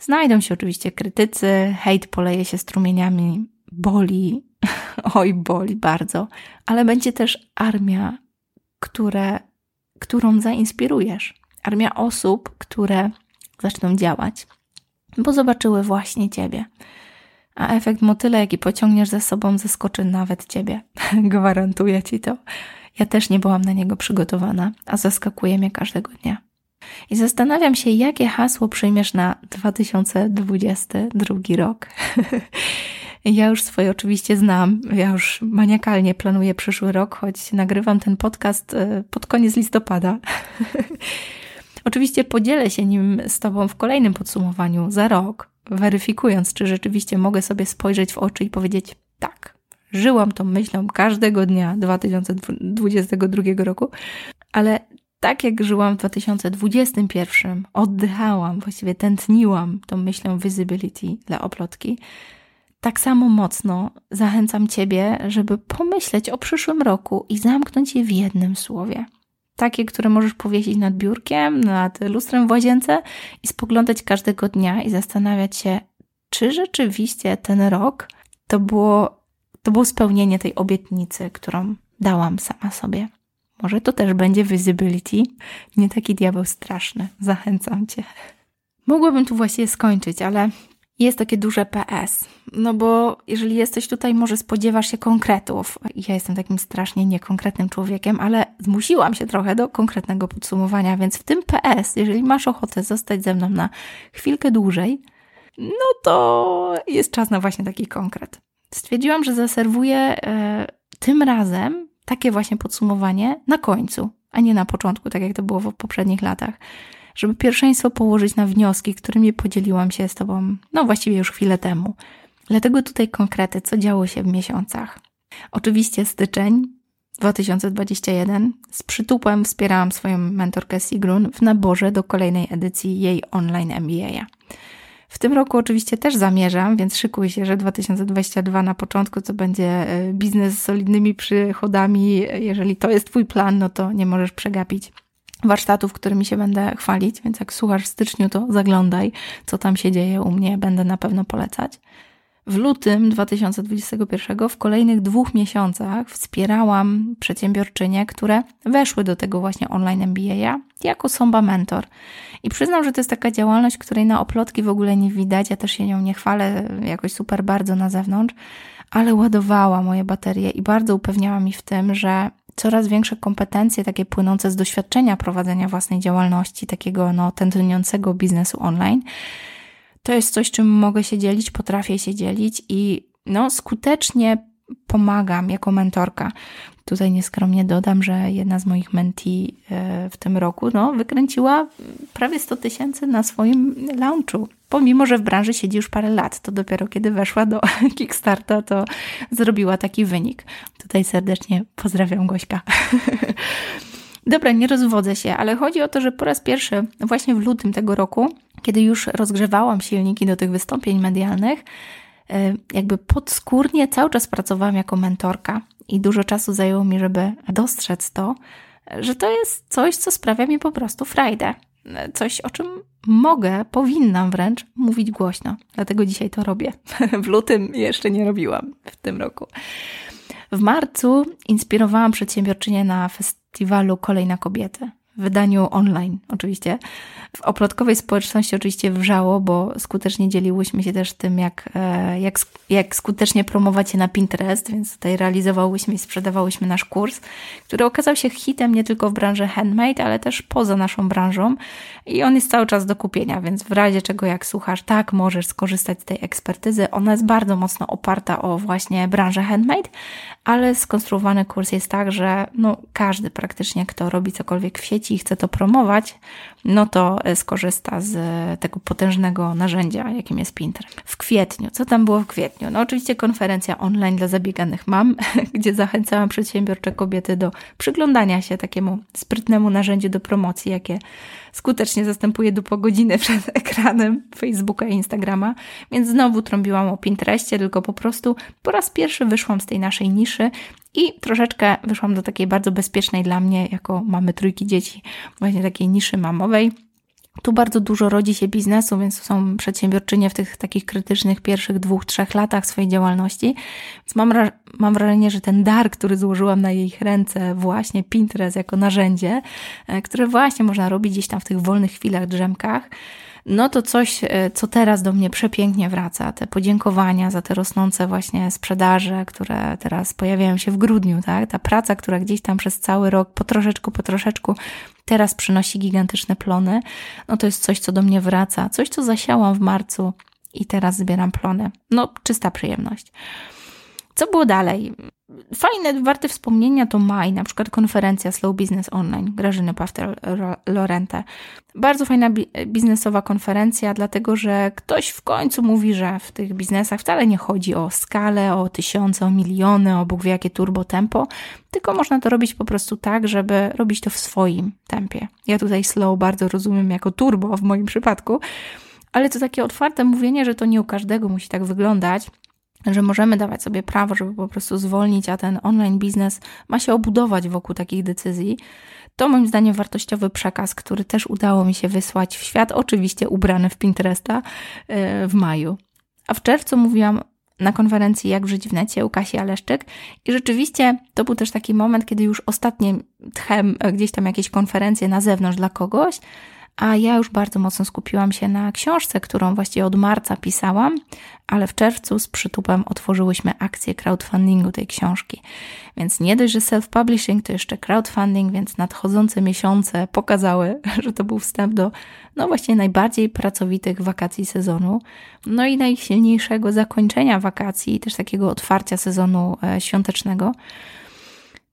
Speaker 1: Znajdą się oczywiście krytycy, hejt poleje się strumieniami, boli, [laughs] oj, boli bardzo, ale będzie też armia, które, którą zainspirujesz. Armia osób, które zaczną działać, bo zobaczyły właśnie ciebie a efekt motyla, jaki pociągniesz za sobą, zaskoczy nawet ciebie. [laughs] Gwarantuję ci to. Ja też nie byłam na niego przygotowana, a zaskakuje mnie każdego dnia. I zastanawiam się, jakie hasło przyjmiesz na 2022 rok. [laughs] Ja już swoje oczywiście znam. Ja już maniakalnie planuję przyszły rok, choć nagrywam ten podcast e, pod koniec listopada. [laughs] oczywiście podzielę się nim z Tobą w kolejnym podsumowaniu za rok, weryfikując, czy rzeczywiście mogę sobie spojrzeć w oczy i powiedzieć tak. Żyłam tą myślą każdego dnia 2022 roku, ale tak jak żyłam w 2021, oddychałam, właściwie tętniłam tą myślą visibility dla oplotki, tak samo mocno zachęcam Ciebie, żeby pomyśleć o przyszłym roku i zamknąć je w jednym słowie. Takie, które możesz powiesić nad biurkiem, nad lustrem w łazience i spoglądać każdego dnia i zastanawiać się, czy rzeczywiście ten rok to było, to było spełnienie tej obietnicy, którą dałam sama sobie. Może to też będzie visibility, nie taki diabeł straszny. Zachęcam Cię. Mogłabym tu właściwie skończyć, ale jest takie duże PS. No bo jeżeli jesteś tutaj, może spodziewasz się konkretów. Ja jestem takim strasznie niekonkretnym człowiekiem, ale zmusiłam się trochę do konkretnego podsumowania, więc w tym PS, jeżeli masz ochotę zostać ze mną na chwilkę dłużej, no to jest czas na właśnie taki konkret. Stwierdziłam, że zaserwuję e, tym razem takie właśnie podsumowanie na końcu, a nie na początku, tak jak to było w poprzednich latach. Żeby pierwszeństwo położyć na wnioski, którymi podzieliłam się z Tobą, no właściwie już chwilę temu. Dlatego tutaj konkrety, co działo się w miesiącach. Oczywiście styczeń 2021 z przytupem wspierałam swoją mentorkę Sigrun w naborze do kolejnej edycji jej online MBA. W tym roku oczywiście też zamierzam, więc szykuj się, że 2022 na początku to będzie e, biznes z solidnymi przychodami. Jeżeli to jest Twój plan, no to nie możesz przegapić warsztatów, którymi się będę chwalić, więc jak słuchasz w styczniu, to zaglądaj, co tam się dzieje u mnie, będę na pewno polecać. W lutym 2021, w kolejnych dwóch miesiącach, wspierałam przedsiębiorczynie, które weszły do tego właśnie online MBA jako Somba Mentor. I przyznam, że to jest taka działalność, której na oplotki w ogóle nie widać. Ja też się nią nie chwalę jakoś super bardzo na zewnątrz, ale ładowała moje baterie i bardzo upewniała mi w tym, że coraz większe kompetencje, takie płynące z doświadczenia prowadzenia własnej działalności, takiego no, tętniącego biznesu online, to jest coś, czym mogę się dzielić, potrafię się dzielić i no, skutecznie pomagam jako mentorka. Tutaj nieskromnie dodam, że jedna z moich menti e, w tym roku no, wykręciła prawie 100 tysięcy na swoim launchu. Pomimo, że w branży siedzi już parę lat, to dopiero kiedy weszła do [laughs] Kickstarta, to zrobiła taki wynik. Tutaj serdecznie pozdrawiam Gośka. [laughs] Dobra, nie rozwodzę się, ale chodzi o to, że po raz pierwszy właśnie w lutym tego roku, kiedy już rozgrzewałam silniki do tych wystąpień medialnych, e, jakby podskórnie cały czas pracowałam jako mentorka i dużo czasu zajęło mi, żeby dostrzec to, że to jest coś, co sprawia mi po prostu frajdę. Coś, o czym mogę, powinnam wręcz mówić głośno. Dlatego dzisiaj to robię. [laughs] W lutym jeszcze nie robiłam w tym roku. W marcu inspirowałam przedsiębiorczynię na festiwalu Kolejna Kobiety w wydaniu online, oczywiście. W oplotkowej społeczności oczywiście wrzało, bo skutecznie dzieliłyśmy się też tym, jak, e, jak, jak skutecznie promować się na Pinterest, więc tutaj realizowałyśmy i sprzedawałyśmy nasz kurs, który okazał się hitem nie tylko w branży handmade, ale też poza naszą branżą i on jest cały czas do kupienia, więc w razie czego jak słuchasz, tak, możesz skorzystać z tej ekspertyzy. Ona jest bardzo mocno oparta o właśnie branżę handmade, ale skonstruowany kurs jest tak, że no, każdy praktycznie, kto robi cokolwiek w sieci i chce to promować, no to e, skorzysta z tego potężnego narzędzia, jakim jest Pinterest. W kwietniu, co tam było w kwietniu? No oczywiście konferencja online dla zabieganych mam, [laughs] gdzie zachęcałam przedsiębiorcze kobiety do przyglądania się takiemu sprytnemu narzędziu do promocji, jakie skutecznie zastępuje dupo godziny [laughs] przed ekranem Facebooka i Instagrama, więc znowu trąbiłam o Pinterestie, tylko po prostu po raz pierwszy wyszłam z tej naszej niszy i troszeczkę wyszłam do takiej bardzo bezpiecznej dla mnie, jako mamy trójki dzieci, właśnie takiej niszy mamowej. Tu bardzo dużo rodzi się biznesu, więc są przedsiębiorczynie w tych takich krytycznych pierwszych dwóch, trzech latach swojej działalności. Więc mam, mam wrażenie, że ten dar, który złożyłam na jej ręce, właśnie Pinterest jako narzędzie, e, które właśnie można robić gdzieś tam w tych wolnych chwilach, drzemkach, no to coś, e, co teraz do mnie przepięknie wraca. Te podziękowania za te rosnące właśnie sprzedaże, które teraz pojawiają się w grudniu, tak? Ta praca, która gdzieś tam przez cały rok po troszeczku, po troszeczku teraz przynosi gigantyczne plony, no to jest coś, co do mnie wraca, coś, co zasiałam w marcu i teraz zbieram plony. No, czysta przyjemność. Co było dalej? Fajne, warte wspomnienia to maj, na przykład konferencja Slow Business Online Grażyny Pafter-Lorente. Bardzo fajna biznesowa konferencja, dlatego że ktoś w końcu mówi, że w tych biznesach wcale nie chodzi o skalę, o tysiące, o miliony, o Bóg wie jakie turbo tempo, tylko można to robić po prostu tak, żeby robić to w swoim tempie. Ja tutaj slow bardzo rozumiem jako turbo w moim przypadku, ale to takie otwarte mówienie, że to nie u każdego musi tak wyglądać, że możemy dawać sobie prawo, żeby po prostu zwolnić, a ten online biznes ma się obudować wokół takich decyzji. To moim zdaniem wartościowy przekaz, który też udało mi się wysłać w świat, oczywiście ubrany w Pinteresta e, w maju. A w czerwcu mówiłam na konferencji Jak żyć w necie u Kasi Aleszczyk i rzeczywiście to był też taki moment, kiedy już ostatnie tchem gdzieś tam jakieś konferencje na zewnątrz dla kogoś, a ja już bardzo mocno skupiłam się na książce, którą właściwie od marca pisałam, ale w czerwcu z przytupem otworzyłyśmy akcję crowdfundingu tej książki. Więc nie dość, że self-publishing, to jeszcze crowdfunding, więc nadchodzące miesiące pokazały, [laughs] że to był wstęp do no właśnie najbardziej pracowitych wakacji sezonu, no i najsilniejszego zakończenia wakacji, też takiego otwarcia sezonu e, świątecznego.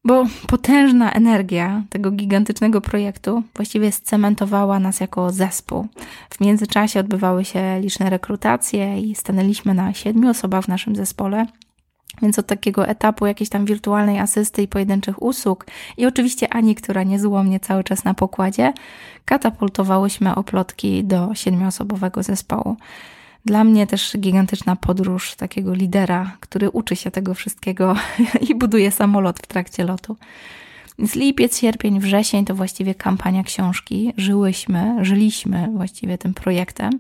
Speaker 1: Bo potężna energia tego gigantycznego projektu właściwie scementowała nas jako zespół. W międzyczasie odbywały się liczne rekrutacje i stanęliśmy na siedmiu osobach w naszym zespole. Więc od takiego etapu jakiejś tam wirtualnej asysty i pojedynczych usług i oczywiście Ani, która niezłomnie cały czas na pokładzie, katapultowałyśmy oplotki do siedmioosobowego zespołu. Dla mnie też gigantyczna podróż takiego lidera, który uczy się tego wszystkiego [laughs] i buduje samolot w trakcie lotu. Więc lipiec, sierpień, wrzesień to właściwie kampania książki. Żyłyśmy, żyliśmy właściwie tym projektem.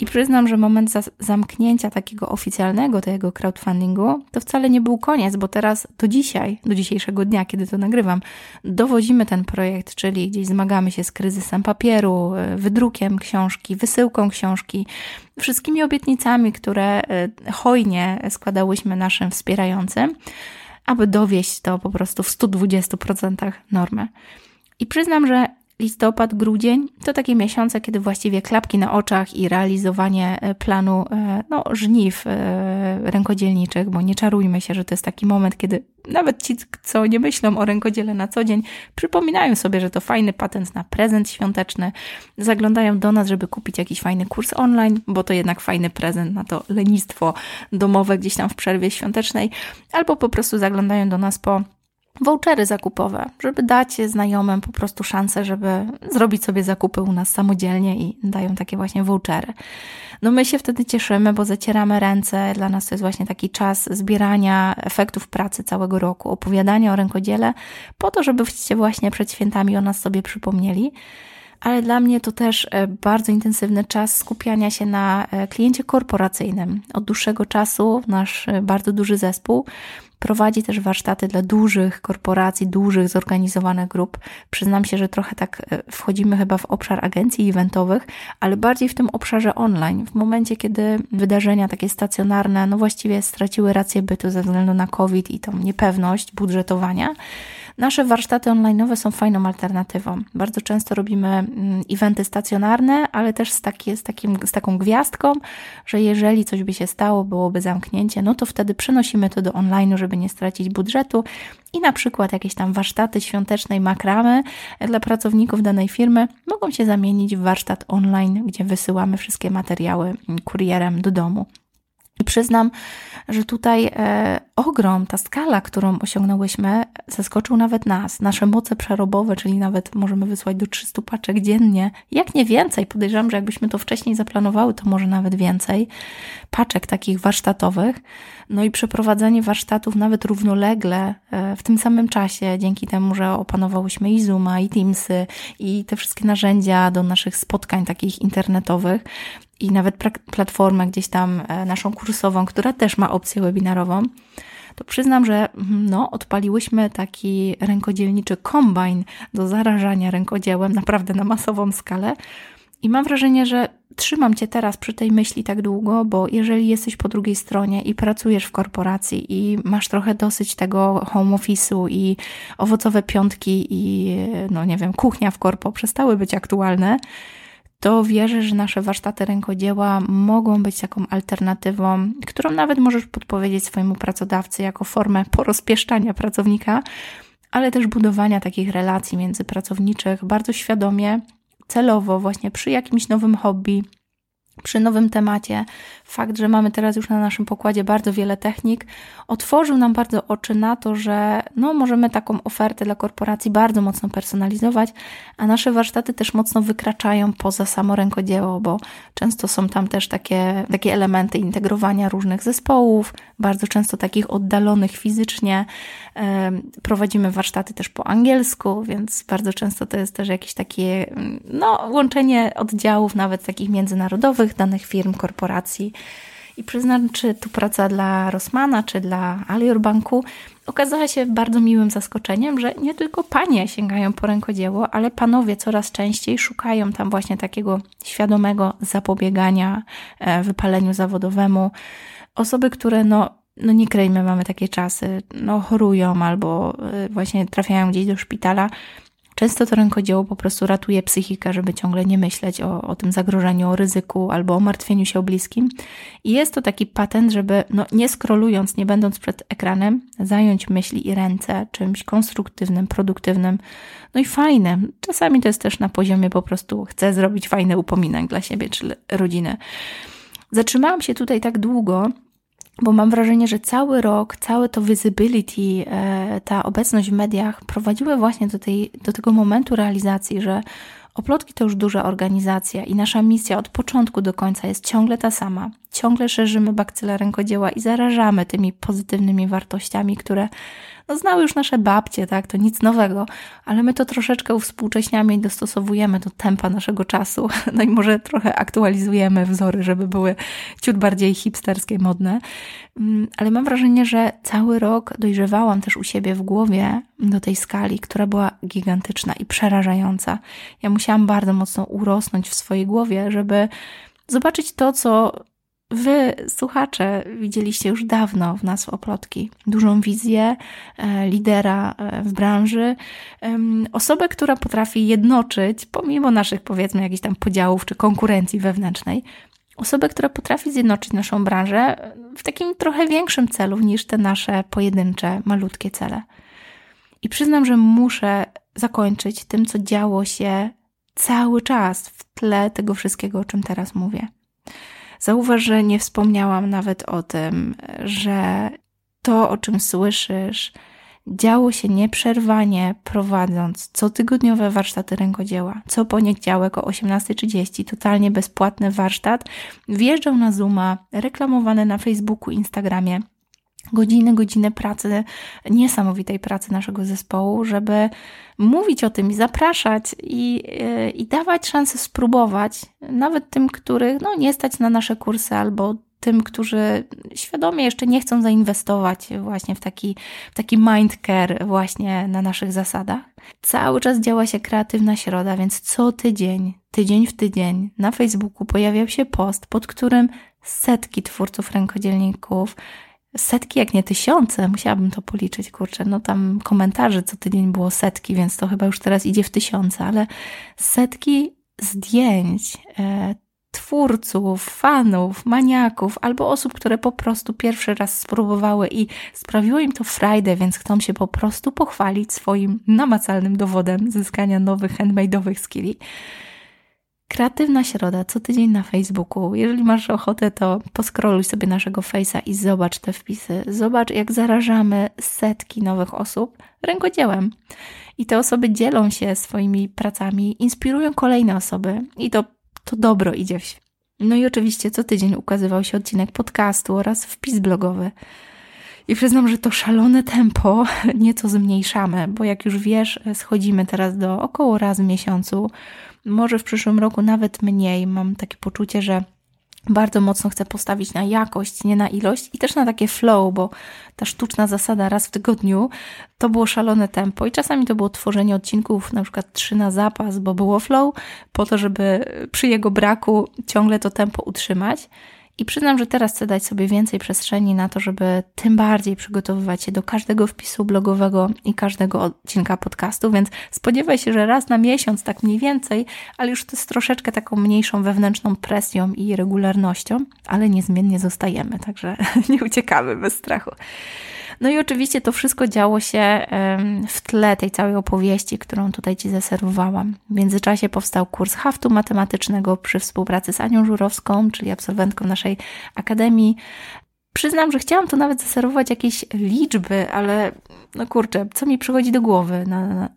Speaker 1: I przyznam, że moment za zamknięcia takiego oficjalnego tego crowdfundingu to wcale nie był koniec, bo teraz do dzisiaj, do dzisiejszego dnia, kiedy to nagrywam, dowozimy ten projekt, czyli gdzieś zmagamy się z kryzysem papieru, wydrukiem książki, wysyłką książki, wszystkimi obietnicami, które e, hojnie składałyśmy naszym wspierającym aby dowieść to po prostu w 120% normę. I przyznam, że listopad, grudzień to takie miesiące, kiedy właściwie klapki na oczach i realizowanie e, planu e, no, żniw e, rękodzielniczych, bo nie czarujmy się, że to jest taki moment, kiedy nawet ci, co nie myślą o rękodziele na co dzień, przypominają sobie, że to fajny patent na prezent świąteczny, zaglądają do nas, żeby kupić jakiś fajny kurs online, bo to jednak fajny prezent na to lenistwo domowe gdzieś tam w przerwie świątecznej, albo po prostu zaglądają do nas po vouchery zakupowe, żeby dać znajomym po prostu szansę, żeby zrobić sobie zakupy u nas samodzielnie i dają takie właśnie vouchery. No my się wtedy cieszymy, bo zacieramy ręce. Dla nas to jest właśnie taki czas zbierania efektów pracy całego roku, opowiadania o rękodziele, po to, żebyście właśnie przed świętami o nas sobie przypomnieli ale dla mnie to też e, bardzo intensywny czas skupiania się na e, kliencie korporacyjnym. Od dłuższego czasu nasz e, bardzo duży zespół Prowadzi też warsztaty dla dużych korporacji, dużych zorganizowanych grup. Przyznam się, że trochę tak e, wchodzimy chyba w obszar agencji eventowych, ale bardziej w tym obszarze online. W momencie, kiedy wydarzenia takie stacjonarne, no właściwie straciły rację bytu ze względu na COVID i tą niepewność budżetowania, Nasze warsztaty online'owe są fajną alternatywą. Bardzo często robimy mm, eventy stacjonarne, ale też z, z, takim, z taką gwiazdką, że jeżeli coś by się stało, byłoby zamknięcie, no to wtedy przenosimy to do online'u, żeby nie stracić budżetu i na przykład jakieś tam warsztaty świątecznej makramy dla pracowników danej firmy mogą się zamienić w warsztat online, gdzie wysyłamy wszystkie materiały kurierem do domu. I przyznam, że tutaj e, ogrom, ta skala, którą osiągnęłyśmy, zaskoczył nawet nas. Nasze moce przerobowe, czyli nawet możemy wysłać do 300 paczek dziennie, jak nie więcej. Podejrzewam, że jakbyśmy to wcześniej zaplanowały, to może nawet więcej paczek takich warsztatowych. No i przeprowadzenie warsztatów nawet równolegle e, w tym samym czasie, dzięki temu, że opanowałyśmy i Zooma, i Teamsy, i te wszystkie narzędzia do naszych spotkań takich internetowych, i nawet platformę gdzieś tam e, naszą kursową, która też ma opcję webinarową, to przyznam, że mhm, no, odpaliłyśmy taki rękodzielniczy kombajn do zarażania rękodziełem, naprawdę na masową skalę. I mam wrażenie, że trzymam Cię teraz przy tej myśli tak długo, bo jeżeli jesteś po drugiej stronie i pracujesz w korporacji i masz trochę dosyć tego home office'u i owocowe piątki i, no nie wiem, kuchnia w korpo przestały być aktualne, to wierzę, że nasze warsztaty rękodzieła mogą być taką alternatywą, którą nawet możesz podpowiedzieć swojemu pracodawcy jako formę porozpieszczania pracownika, ale też budowania takich relacji międzypracowniczych bardzo świadomie, celowo, właśnie przy jakimś nowym hobby, przy nowym temacie. Fakt, że mamy teraz już na naszym pokładzie bardzo wiele technik, otworzył nam bardzo oczy na to, że no, możemy taką ofertę dla korporacji bardzo mocno personalizować, a nasze warsztaty też mocno wykraczają poza samo rękodzieło, bo często są tam też takie, takie elementy integrowania różnych zespołów, bardzo często takich oddalonych fizycznie. Prowadzimy warsztaty też po angielsku, więc bardzo często to jest też jakieś takie no, łączenie oddziałów, nawet takich międzynarodowych, danych firm, korporacji. I przyznam, czy tu praca dla Rossmana, czy dla Alior Banku okazała się bardzo miłym zaskoczeniem, że nie tylko panie sięgają po rękodzieło, ale panowie coraz częściej szukają tam właśnie takiego świadomego zapobiegania e, wypaleniu zawodowemu. Osoby, które no, no nie krejmy, mamy takie czasy, no chorują albo e, właśnie trafiają gdzieś do szpitala, Często to rękodzieło po prostu ratuje psychikę, żeby ciągle nie myśleć o, o tym zagrożeniu, o ryzyku albo o martwieniu się o bliskim. I jest to taki patent, żeby no, nie skrolując, nie będąc przed ekranem, zająć myśli i ręce czymś konstruktywnym, produktywnym, no i fajnym. Czasami to jest też na poziomie po prostu chcę zrobić fajny upominek dla siebie czy rodziny. Zatrzymałam się tutaj tak długo, bo mam wrażenie, że cały rok, całe to visibility, e, ta obecność w mediach prowadziły właśnie do, tej, do tego momentu realizacji, że Oplotki to już duża organizacja i nasza misja od początku do końca jest ciągle ta sama. Ciągle szerzymy bakcyla rękodzieła i zarażamy tymi pozytywnymi wartościami, które no, znały już nasze babcie, tak? To nic nowego, ale my to troszeczkę uwspółcześniamy i dostosowujemy do tempa naszego czasu. [laughs] No i może trochę aktualizujemy wzory, żeby były ciut bardziej hipsterskie, modne. Mm, ale mam wrażenie, że cały rok dojrzewałam też u siebie w głowie do tej skali, która była gigantyczna i przerażająca. Ja musiałam bardzo mocno urosnąć w swojej głowie, żeby zobaczyć to, co Wy, słuchacze, widzieliście już dawno w nas w Oplotki dużą wizję e, lidera e, w branży, osobę, która potrafi jednoczyć, pomimo naszych powiedzmy jakichś tam podziałów czy konkurencji wewnętrznej, osobę, która potrafi zjednoczyć naszą branżę w takim trochę większym celu niż te nasze pojedyncze, malutkie cele. I przyznam, że muszę zakończyć tym, co działo się cały czas w tle tego wszystkiego, o czym teraz mówię. Zauważ, że nie wspomniałam nawet o tym, że to, o czym słyszysz, działo się nieprzerwanie, prowadząc cotygodniowe warsztaty rękodzieła. Co poniedziałek o 18.30 totalnie bezpłatny warsztat wjeżdżał na Zooma, reklamowany na Facebooku, Instagramie godziny, godziny pracy, niesamowitej pracy naszego zespołu, żeby mówić o tym i zapraszać i, e, i dawać szansę spróbować, nawet tym, których no, nie stać na nasze kursy albo tym, którzy świadomie jeszcze nie chcą zainwestować właśnie w taki, w taki mind care właśnie na naszych zasadach. Cały czas działa się kreatywna środa, więc co tydzień, tydzień w tydzień na Facebooku pojawiał się post, pod którym setki twórców rękodzielników setki, jak nie tysiące, musiałabym to policzyć, kurczę, no tam komentarzy co tydzień było setki, więc to chyba już teraz idzie w tysiące, ale setki zdjęć e, twórców, fanów, maniaków albo osób, które po prostu pierwszy raz spróbowały i sprawiło im to frajdę, więc chcą się po prostu pochwalić swoim namacalnym dowodem zyskania nowych handmade'owych skilli. Kreatywna Środa, co tydzień na Facebooku. Jeżeli masz ochotę, to poskroluj sobie naszego Face'a i zobacz te wpisy. Zobacz, jak zarażamy setki nowych osób rękodziełem. I te osoby dzielą się swoimi pracami, inspirują kolejne osoby i to, to dobro idzie w świat. No i oczywiście co tydzień ukazywał się odcinek podcastu oraz wpis blogowy. I przyznam, że to szalone tempo [laughs] nieco zmniejszamy, bo jak już wiesz, schodzimy teraz do około raz w miesiącu może w przyszłym roku nawet mniej. Mam takie poczucie, że bardzo mocno chcę postawić na jakość, nie na ilość i też na takie flow, bo ta sztuczna zasada raz w tygodniu to było szalone tempo i czasami to było tworzenie odcinków na przykład trzy na zapas, bo było flow, po to, żeby przy jego braku ciągle to tempo utrzymać. I przyznam, że teraz chcę dać sobie więcej przestrzeni na to, żeby tym bardziej przygotowywać się do każdego wpisu blogowego i każdego odcinka podcastu, więc spodziewaj się, że raz na miesiąc, tak mniej więcej, ale już to jest troszeczkę taką mniejszą wewnętrzną presją i regularnością, ale niezmiennie zostajemy, także [laughs] nie uciekamy bez strachu. No i oczywiście to wszystko działo się w tle tej całej opowieści, którą tutaj Ci zaserwowałam. W międzyczasie powstał kurs haftu matematycznego przy współpracy z Anią Żurowską, czyli absolwentką naszej akademii. Przyznam, że chciałam tu nawet zaserwować jakieś liczby, ale no kurczę, co mi przychodzi do głowy? Na,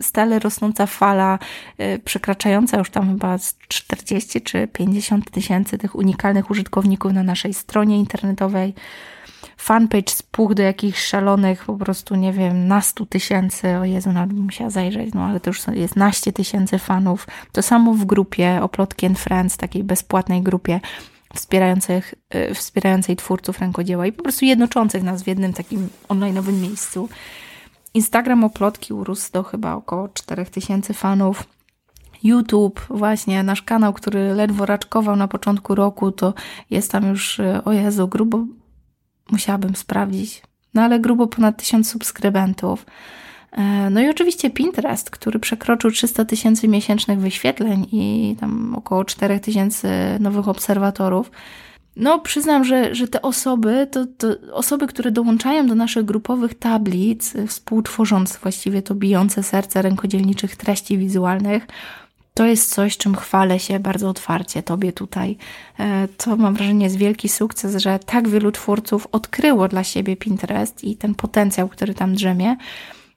Speaker 1: stale rosnąca fala, yy, przekraczająca już tam chyba 40 czy 50 tysięcy tych unikalnych użytkowników na naszej stronie internetowej fanpage spuch do jakichś szalonych, po prostu nie wiem, nastu tysięcy, o Jezu, nawet bym musiała zajrzeć, no ale to już jest naście tysięcy fanów. To samo w grupie Oplotki and Friends, takiej bezpłatnej grupie wspierających, y, wspierającej twórców rękodzieła i po prostu jednoczących nas w jednym takim online'owym miejscu. Instagram Oplotki urósł do chyba około 4000 fanów. YouTube, właśnie nasz kanał, który ledwo raczkował na początku roku, to jest tam już, y, o Jezu, grubo Musiałabym sprawdzić. No ale grubo ponad tysiąc subskrybentów. E, no i oczywiście Pinterest, który przekroczył 300 tysięcy miesięcznych wyświetleń i tam około 4 tysięcy nowych obserwatorów. No, przyznam, że, że te osoby, to, to osoby, które dołączają do naszych grupowych tablic, współtworząc właściwie to bijące serce rękodzielniczych treści wizualnych, to jest coś, czym chwalę się bardzo otwarcie Tobie tutaj. E, to mam wrażenie jest wielki sukces, że tak wielu twórców odkryło dla siebie Pinterest i ten potencjał, który tam drzemie.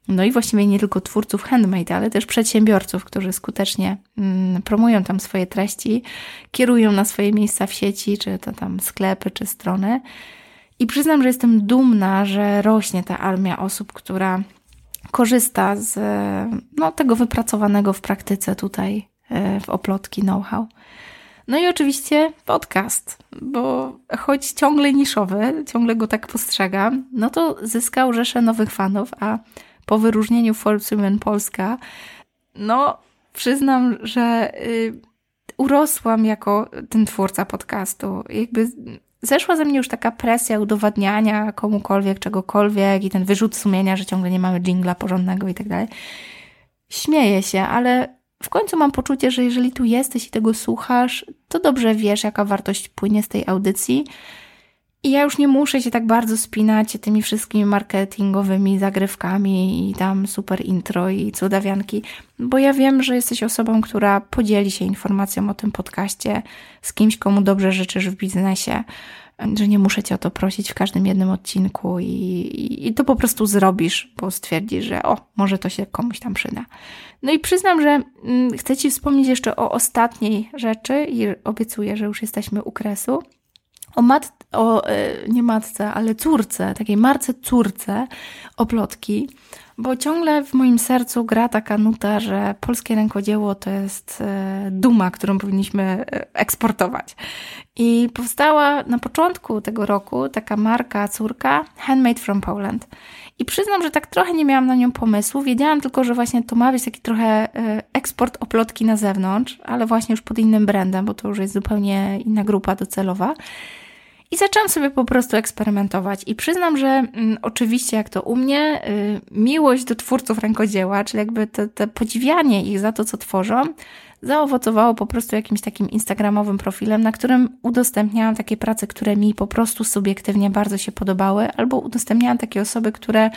Speaker 1: No i właściwie nie tylko twórców handmade, ale też przedsiębiorców, którzy skutecznie mm, promują tam swoje treści, kierują na swoje miejsca w sieci, czy to tam sklepy, czy strony. I przyznam, że jestem dumna, że rośnie ta armia osób, która korzysta z no, tego wypracowanego w praktyce tutaj e, w oplotki know-how. No i oczywiście podcast, bo choć ciągle niszowy, ciągle go tak postrzegam, no to zyskał rzeszę nowych fanów, a po wyróżnieniu Forbes Women Polska, no przyznam, że y, urosłam jako ten twórca podcastu. Jakby zeszła ze mnie już taka presja udowadniania komukolwiek, czegokolwiek i ten wyrzut sumienia, że ciągle nie mamy jingla porządnego i tak dalej. Śmieję się, ale w końcu mam poczucie, że jeżeli tu jesteś i tego słuchasz, to dobrze wiesz, jaka wartość płynie z tej audycji. I ja już nie muszę się tak bardzo spinać tymi wszystkimi marketingowymi zagrywkami i tam super intro i cudawianki, bo ja wiem, że jesteś osobą, która podzieli się informacją o tym podcaście z kimś, komu dobrze życzysz w biznesie, że nie muszę cię o to prosić w każdym jednym odcinku i, i, i to po prostu zrobisz, bo stwierdzisz, że o, może to się komuś tam przyda. No i przyznam, że mm, chcę Ci wspomnieć jeszcze o ostatniej rzeczy i obiecuję, że już jesteśmy u kresu o, mat, o e, nie matce, ale córce, takiej marce córce oplotki, bo ciągle w moim sercu gra taka nuta, że polskie rękodzieło to jest e, duma, którą powinniśmy e, eksportować. I powstała na początku tego roku taka marka córka Handmade from Poland. I przyznam, że tak trochę nie miałam na nią pomysłu. Wiedziałam tylko, że właśnie to ma być taki trochę eksport oplotki na zewnątrz, ale właśnie już pod innym brandem, bo to już jest zupełnie inna grupa docelowa. I zaczęłam sobie po prostu eksperymentować. I przyznam, że mm, oczywiście, jak to u mnie, y, miłość do twórców rękodzieła, czyli jakby te podziwianie ich za to, co tworzą, zaowocowało po prostu jakimś takim instagramowym profilem, na którym udostępniałam takie prace, które mi po prostu subiektywnie bardzo się podobały, albo udostępniałam takie osoby, które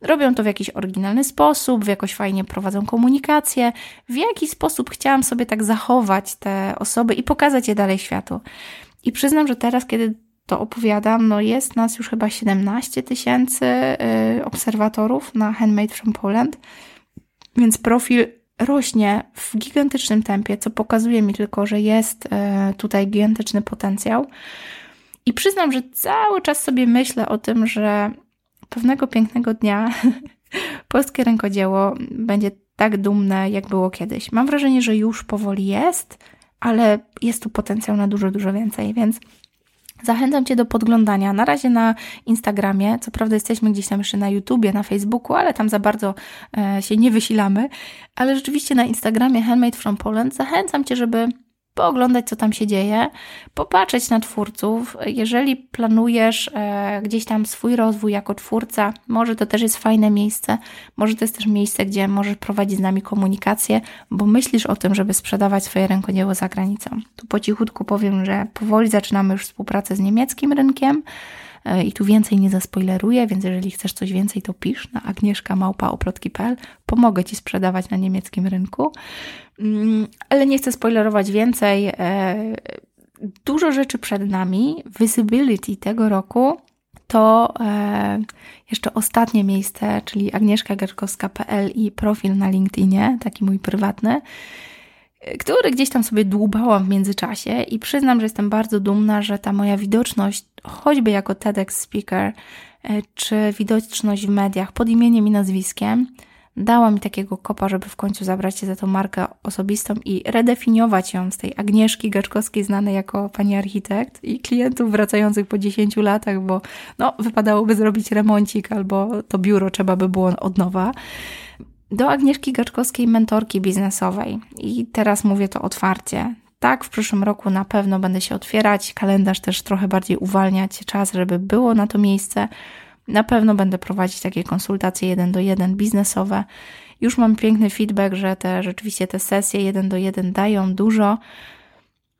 Speaker 1: robią to w jakiś oryginalny sposób, w jakoś fajnie prowadzą komunikację, w jaki sposób chciałam sobie tak zachować te osoby i pokazać je dalej światu. I przyznam, że teraz, kiedy to opowiadam, no jest nas już chyba 17 tysięcy y, obserwatorów na Handmade from Poland, więc profil rośnie w gigantycznym tempie, co pokazuje mi tylko, że jest y, tutaj gigantyczny potencjał. I przyznam, że cały czas sobie myślę o tym, że pewnego pięknego dnia [laughs] polskie rękodzieło będzie tak dumne, jak było kiedyś. Mam wrażenie, że już powoli jest, ale jest tu potencjał na dużo, dużo więcej, więc Zachęcam Cię do podglądania. Na razie na Instagramie, co prawda jesteśmy gdzieś tam jeszcze na YouTubie, na Facebooku, ale tam za bardzo e, się nie wysilamy. Ale rzeczywiście na Instagramie Handmade from Poland zachęcam Cię, żeby pooglądać, co tam się dzieje, popatrzeć na twórców. Jeżeli planujesz e, gdzieś tam swój rozwój jako twórca, może to też jest fajne miejsce, może to jest też miejsce, gdzie możesz prowadzić z nami komunikację, bo myślisz o tym, żeby sprzedawać swoje rękodzieło za granicą. Tu po cichutku powiem, że powoli zaczynamy już współpracę z niemieckim rynkiem. E, i tu więcej nie zaspoileruję, więc jeżeli chcesz coś więcej, to pisz na agnieszkamałpaoplotki.pl. Pomogę Ci sprzedawać na niemieckim rynku. Mm, ale nie chcę spoilerować więcej. E, dużo rzeczy przed nami. Visibility tego roku to e, jeszcze ostatnie miejsce, czyli agnieszkagerkowska.pl i profil na LinkedInie, taki mój prywatny który gdzieś tam sobie dłubałam w międzyczasie i przyznam, że jestem bardzo dumna, że ta moja widoczność, choćby jako TEDx speaker, e, czy widoczność w mediach pod imieniem i nazwiskiem, dała mi takiego kopa, żeby w końcu zabrać się za tą markę osobistą i redefiniować ją z tej Agnieszki Gaczkowskiej, znanej jako pani architekt i klientów wracających po 10 latach, bo no, wypadałoby zrobić remoncik albo to biuro trzeba by było od nowa do Agnieszki Gaczkowskiej, mentorki biznesowej. I teraz mówię to otwarcie. Tak, w przyszłym roku na pewno będę się otwierać, kalendarz też trochę bardziej uwalniać czas, żeby było na to miejsce. Na pewno będę prowadzić takie konsultacje jeden do jeden biznesowe. Już mam piękny feedback, że te rzeczywiście te sesje jeden do jeden dają dużo.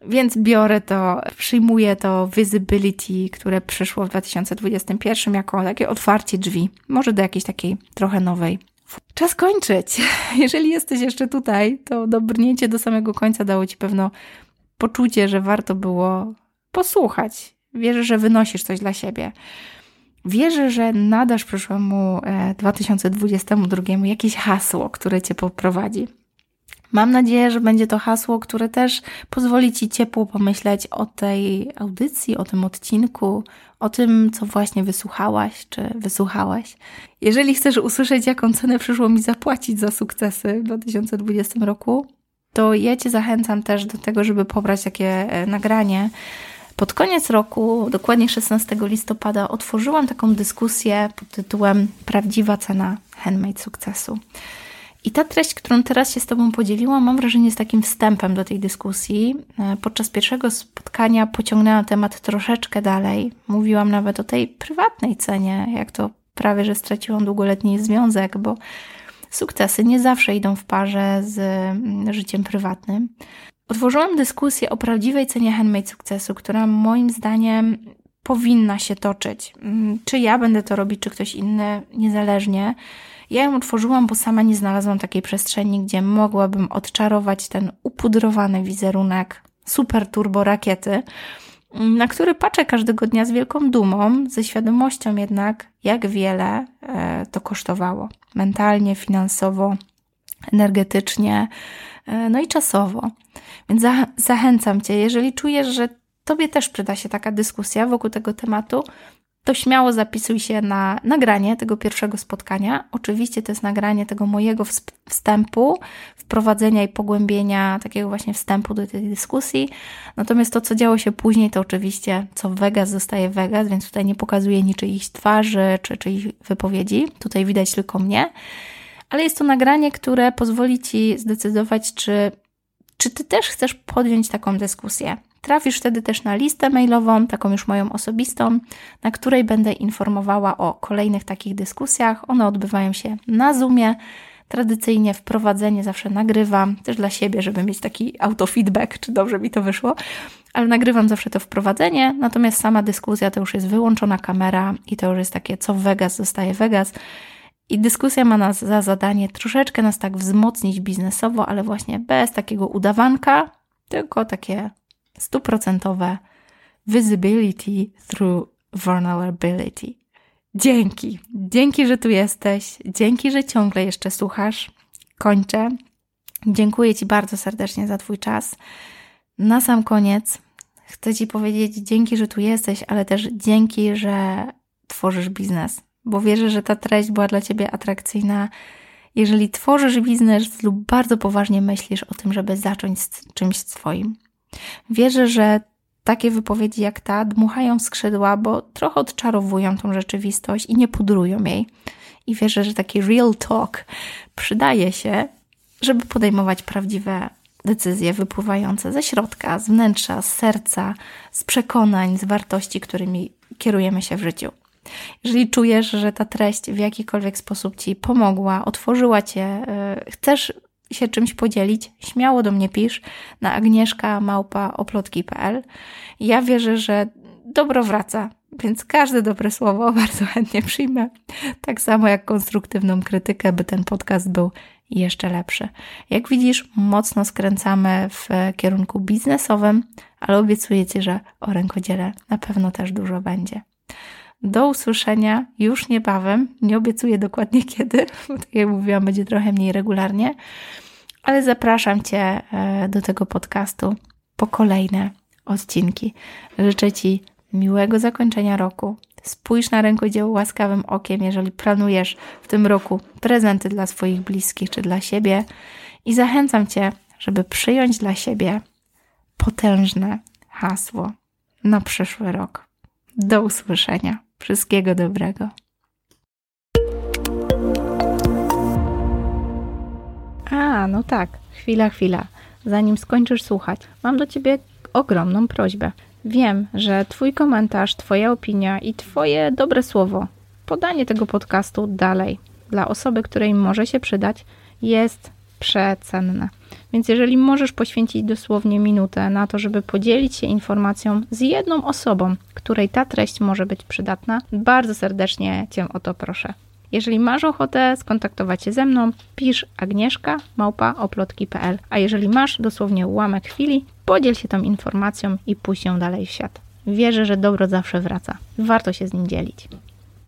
Speaker 1: Więc biorę to, przyjmuję to visibility, które przyszło w 2021 jako takie otwarcie drzwi, może do jakiejś takiej trochę nowej Czas kończyć. [laughs] Jeżeli jesteś jeszcze tutaj, to dobrnięcie do samego końca dało ci pewno poczucie, że warto było posłuchać. Wierzę, że wynosisz coś dla siebie. Wierzę, że nadasz przyszłemu 2022 e, jakieś hasło, które cię poprowadzi. Mam nadzieję, że będzie to hasło, które też pozwoli Ci ciepło pomyśleć o tej audycji, o tym odcinku, o tym, co właśnie wysłuchałaś czy wysłuchałeś. Jeżeli chcesz usłyszeć, jaką cenę przyszło mi zapłacić za sukcesy w 2020 roku, to ja Cię zachęcam też do tego, żeby pobrać takie e, nagranie. Pod koniec roku, dokładnie 16 listopada, otworzyłam taką dyskusję pod tytułem Prawdziwa cena handmade sukcesu. I ta treść, którą teraz się z Tobą podzieliłam, mam wrażenie, jest takim wstępem do tej dyskusji. E, podczas pierwszego spotkania pociągnęłam temat troszeczkę dalej. Mówiłam nawet o tej prywatnej cenie, jak to prawie, że straciłam długoletni związek, bo sukcesy nie zawsze idą w parze z mm, życiem prywatnym. Otworzyłam dyskusję o prawdziwej cenie handmade sukcesu, która moim zdaniem powinna się toczyć. Mm, czy ja będę to robić, czy ktoś inny, niezależnie. Ja ją otworzyłam, bo sama nie znalazłam takiej przestrzeni, gdzie mogłabym odczarować ten upudrowany wizerunek super turbo rakiety, na który patrzę każdego dnia z wielką dumą, ze świadomością jednak, jak wiele e, to kosztowało. Mentalnie, finansowo, energetycznie, no i czasowo. Więc zachęcam Cię, jeżeli czujesz, że Tobie też przyda się taka dyskusja wokół tego tematu, to śmiało zapisuj się na nagranie tego pierwszego spotkania. Oczywiście to jest nagranie tego mojego wstępu, wprowadzenia i pogłębienia takiego właśnie wstępu do tej dyskusji. Natomiast to, co działo się później, to oczywiście, co Vegas zostaje Vegas, więc tutaj nie pokazuję niczyichś twarzy czy czyichś wypowiedzi. Tutaj widać tylko mnie. Ale jest to nagranie, które pozwoli Ci zdecydować, czy, czy Ty też chcesz podjąć taką dyskusję. Trafisz wtedy też na listę mailową, taką już moją osobistą, na której będę informowała o kolejnych takich dyskusjach. One odbywają się na Zoomie. Tradycyjnie wprowadzenie zawsze nagrywam, też dla siebie, żeby mieć taki autofeedback, czy dobrze mi to wyszło, ale nagrywam zawsze to wprowadzenie, natomiast sama dyskusja to już jest wyłączona kamera i to już jest takie, co Vegas zostaje Vegas. I dyskusja ma nas za zadanie troszeczkę nas tak wzmocnić biznesowo, ale właśnie bez takiego udawanka, tylko takie stuprocentowe visibility through vulnerability. Dzięki. Dzięki, że tu jesteś. Dzięki, że ciągle jeszcze słuchasz. Kończę. Dziękuję Ci bardzo serdecznie za Twój czas. Na sam koniec chcę Ci powiedzieć dzięki, że tu jesteś, ale też dzięki, że tworzysz biznes, bo wierzę, że ta treść była dla Ciebie atrakcyjna. Jeżeli tworzysz biznes lub bardzo poważnie myślisz o tym, żeby zacząć z czymś swoim, Wierzę, że takie wypowiedzi jak ta dmuchają skrzydła, bo trochę odczarowują tą rzeczywistość i nie pudrują jej. I wierzę, że taki real talk przydaje się, żeby podejmować prawdziwe decyzje wypływające ze środka, z wnętrza, z serca, z przekonań, z wartości, którymi kierujemy się w życiu. Jeżeli czujesz, że ta treść w jakikolwiek sposób Ci pomogła, otworzyła Cię, e, chcesz się czymś podzielić, śmiało do mnie pisz na agnieszka Ja wierzę, że dobro wraca, więc każde dobre słowo [laughs] bardzo chętnie przyjmę. Tak samo jak konstruktywną krytykę, by ten podcast był jeszcze lepszy. Jak widzisz, mocno skręcamy w kierunku biznesowym, ale obiecuję Ci, że o rękodziele na pewno też dużo będzie. Do usłyszenia już niebawem. Nie obiecuję dokładnie [laughs] kiedy, bo tak jak mówiłam, będzie trochę mniej regularnie, ale zapraszam Cię e, do tego podcastu po kolejne odcinki. Życzę Ci miłego zakończenia roku. Spójrz na rękodzieło łaskawym okiem, jeżeli planujesz w tym roku prezenty dla swoich bliskich czy dla siebie. I zachęcam Cię, żeby przyjąć dla siebie potężne hasło na przyszły rok. Do usłyszenia. Wszystkiego dobrego. A, no tak, chwila, chwila. Zanim skończysz słuchać, mam do Ciebie ogromną prośbę. Wiem, że Twój komentarz, Twoja opinia i Twoje dobre słowo, podanie tego podcastu dalej dla osoby, której może się przydać, jest przecenne. Więc jeżeli możesz poświęcić dosłownie minutę na to, żeby podzielić się informacją z jedną osobą, której ta treść może być przydatna, bardzo serdecznie Cię o to proszę. Jeżeli masz ochotę skontaktować się ze mną, pisz agnieszka małpa oplotki.pl, a jeżeli masz dosłownie ułamek chwili, podziel się tą informacją i puść ją dalej w świat. Wierzę, że dobro zawsze wraca. Warto się z nim dzielić.